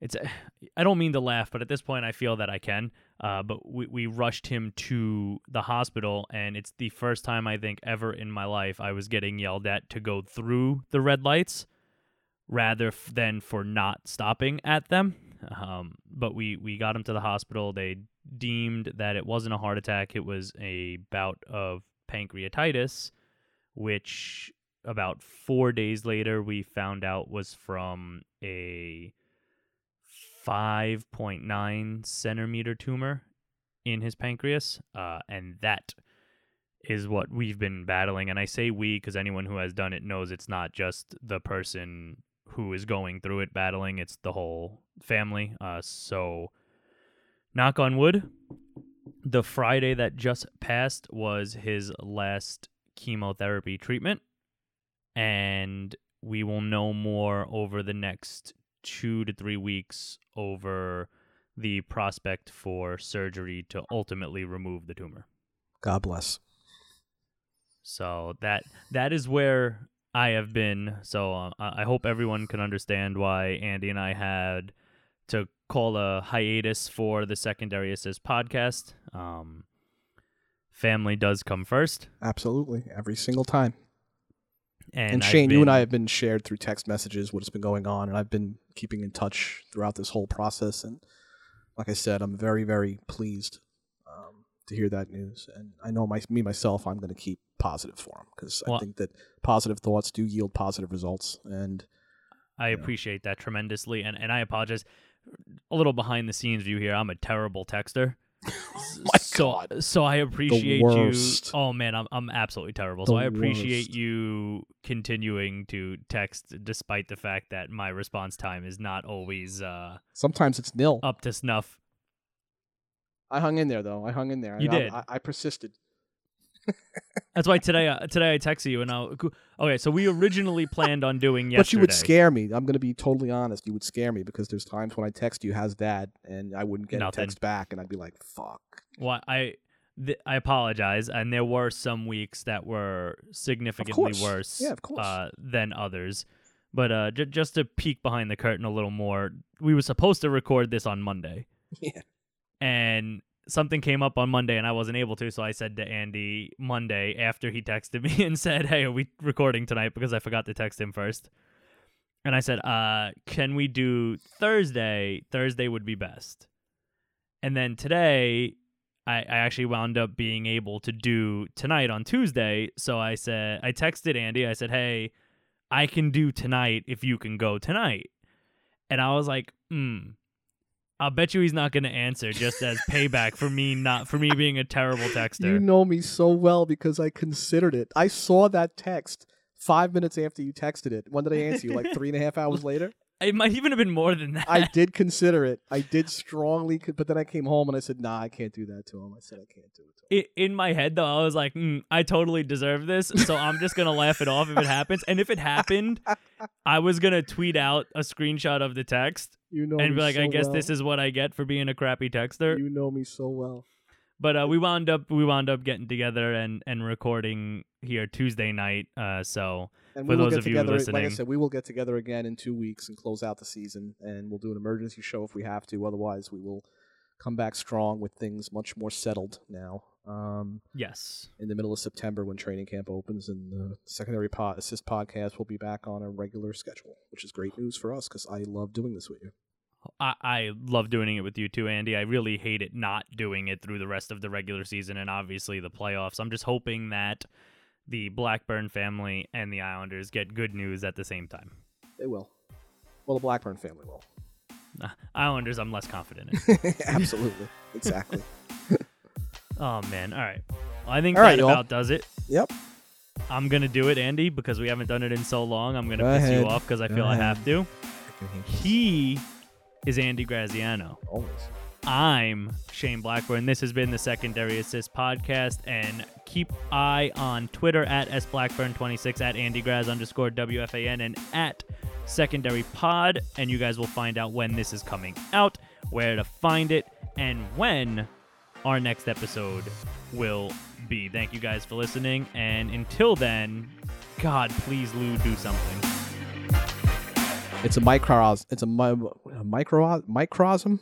[SPEAKER 2] it's I don't mean to laugh but at this point I feel that I can uh, but we, we rushed him to the hospital and it's the first time I think ever in my life I was getting yelled at to go through the red lights rather f- than for not stopping at them. Um, but we we got him to the hospital. They deemed that it wasn't a heart attack. It was a bout of pancreatitis which about four days later we found out was from a 5.9 centimeter tumor in his pancreas uh, and that is what we've been battling. And i say we because anyone who has done it knows it's not just the person who is going through it battling it's the whole family. Uh, so knock on wood the friday that just passed was his last chemotherapy treatment and we will know more over the next two to three weeks over the prospect for surgery to ultimately remove the tumor.
[SPEAKER 1] God bless.
[SPEAKER 2] So that that is where I have been. So uh, I hope everyone can understand why Andy and I had to call a hiatus for the secondary assist podcast. Um, family does come first,
[SPEAKER 1] Absolutely, every single time.
[SPEAKER 2] and,
[SPEAKER 1] And, Shane, you and I have been shared through text messages what has been going on, and I've been keeping in touch throughout this whole process. And like I said, I'm very, very pleased um, to hear that news. And I know my me myself, I'm going to keep positive for him because
[SPEAKER 2] Well-
[SPEAKER 1] I think that positive thoughts do yield positive results. And
[SPEAKER 2] I appreciate that tremendously, and and I apologize. A little behind the scenes view here. I'm a terrible texter.
[SPEAKER 1] my
[SPEAKER 2] so,
[SPEAKER 1] God.
[SPEAKER 2] so I appreciate you.
[SPEAKER 1] worst.
[SPEAKER 2] Oh man, I'm I'm absolutely terrible. so I appreciate
[SPEAKER 1] worst.
[SPEAKER 2] you continuing to text, despite the fact that my response time is not always uh,
[SPEAKER 1] sometimes it's nil.
[SPEAKER 2] up to snuff.
[SPEAKER 1] I hung in there though. I hung in there.
[SPEAKER 2] You
[SPEAKER 1] I,
[SPEAKER 2] did.
[SPEAKER 1] I, I persisted.
[SPEAKER 2] That's why today uh, today I texted you and I'll. okay. So we originally planned on doing yesterday.
[SPEAKER 1] But you would scare me. I'm going to be totally honest. You would scare me because there's times when I text you, "How's dad?" and I wouldn't get
[SPEAKER 2] Nothing.
[SPEAKER 1] a text back, and I'd be like, "Fuck."
[SPEAKER 2] Well, I th- I apologize, and there were some weeks that were significantly worse,
[SPEAKER 1] Yeah, of course.
[SPEAKER 2] uh, than others. But uh, j- just to peek behind the curtain a little more, we were supposed to record this on Monday,
[SPEAKER 1] Yeah.
[SPEAKER 2] and something came up on Monday, and I wasn't able to. So I said to Andy Monday after he texted me and said, "Hey, are we recording tonight?" Because I forgot to text him first. And I said, uh, "Can we do Thursday? Thursday would be best." And then today, I, I actually wound up being able to do tonight on Tuesday. So I said, I texted Andy. I said, "Hey, I can do tonight if you can go tonight." And I was like, "Hmm." I'll bet you he's not going to answer just as payback for me not for me being a terrible texter.
[SPEAKER 1] You know me so well because I considered it. I saw that text five minutes after you texted it. When did I answer you? Like three and a half hours later?
[SPEAKER 2] It might even have been more than that.
[SPEAKER 1] I did consider it. I did strongly, but then I came home and I said, "Nah, I can't do that to him." I said, "I can't do it." To him.
[SPEAKER 2] I- in my head though, I was like, mm, I totally deserve this, so I'm just gonna laugh it off if it happens. And if it happened, I was gonna tweet out a screenshot of the text
[SPEAKER 1] You know,
[SPEAKER 2] and
[SPEAKER 1] me
[SPEAKER 2] be like,
[SPEAKER 1] so
[SPEAKER 2] I guess
[SPEAKER 1] well.
[SPEAKER 2] this is what I get for being a crappy texter.
[SPEAKER 1] You know me so well.
[SPEAKER 2] But uh, we wound up we wound up getting together and and recording here Tuesday night. Uh, so
[SPEAKER 1] And
[SPEAKER 2] For those of you
[SPEAKER 1] together. Like I said, we will get together again in two weeks and close out the season, and we'll do an emergency show if we have to. Otherwise, we will come back strong with things much more settled now. Um,
[SPEAKER 2] yes,
[SPEAKER 1] in the middle of September when training camp opens, and the secondary pod, assist podcast will be back on a regular schedule, which is great news for us because I love doing this with you.
[SPEAKER 2] I, I love doing it with you too, Andy. I really hate it not doing it through the rest of the regular season and obviously the playoffs. I'm just hoping that the Blackburn family and the Islanders get good news at the same time.
[SPEAKER 1] They will. Well, the Blackburn family will.
[SPEAKER 2] Uh, Islanders, I'm less confident in.
[SPEAKER 1] Absolutely. Exactly.
[SPEAKER 2] oh man, all right. Well, I think
[SPEAKER 1] All
[SPEAKER 2] that
[SPEAKER 1] right, y'all.
[SPEAKER 2] about does it.
[SPEAKER 1] Yep.
[SPEAKER 2] I'm gonna do it, Andy, because we haven't done it in so long. I'm gonna piss
[SPEAKER 1] ahead.
[SPEAKER 2] you off because I
[SPEAKER 1] Go
[SPEAKER 2] feel I have to. He is Andy Graziano.
[SPEAKER 1] Always.
[SPEAKER 2] I'm Shane Blackburn. This has been the Secondary Assist Podcast. And keep eye on Twitter at sblackburn26, at andygraz underscore WFAN, and at Secondary Pod. And you guys will find out when this is coming out, where to find it, and when our next episode will be. Thank you guys for listening. And until then, God, please, Lou, do something.
[SPEAKER 1] It's a micros. It's a, mi- a micro microsm.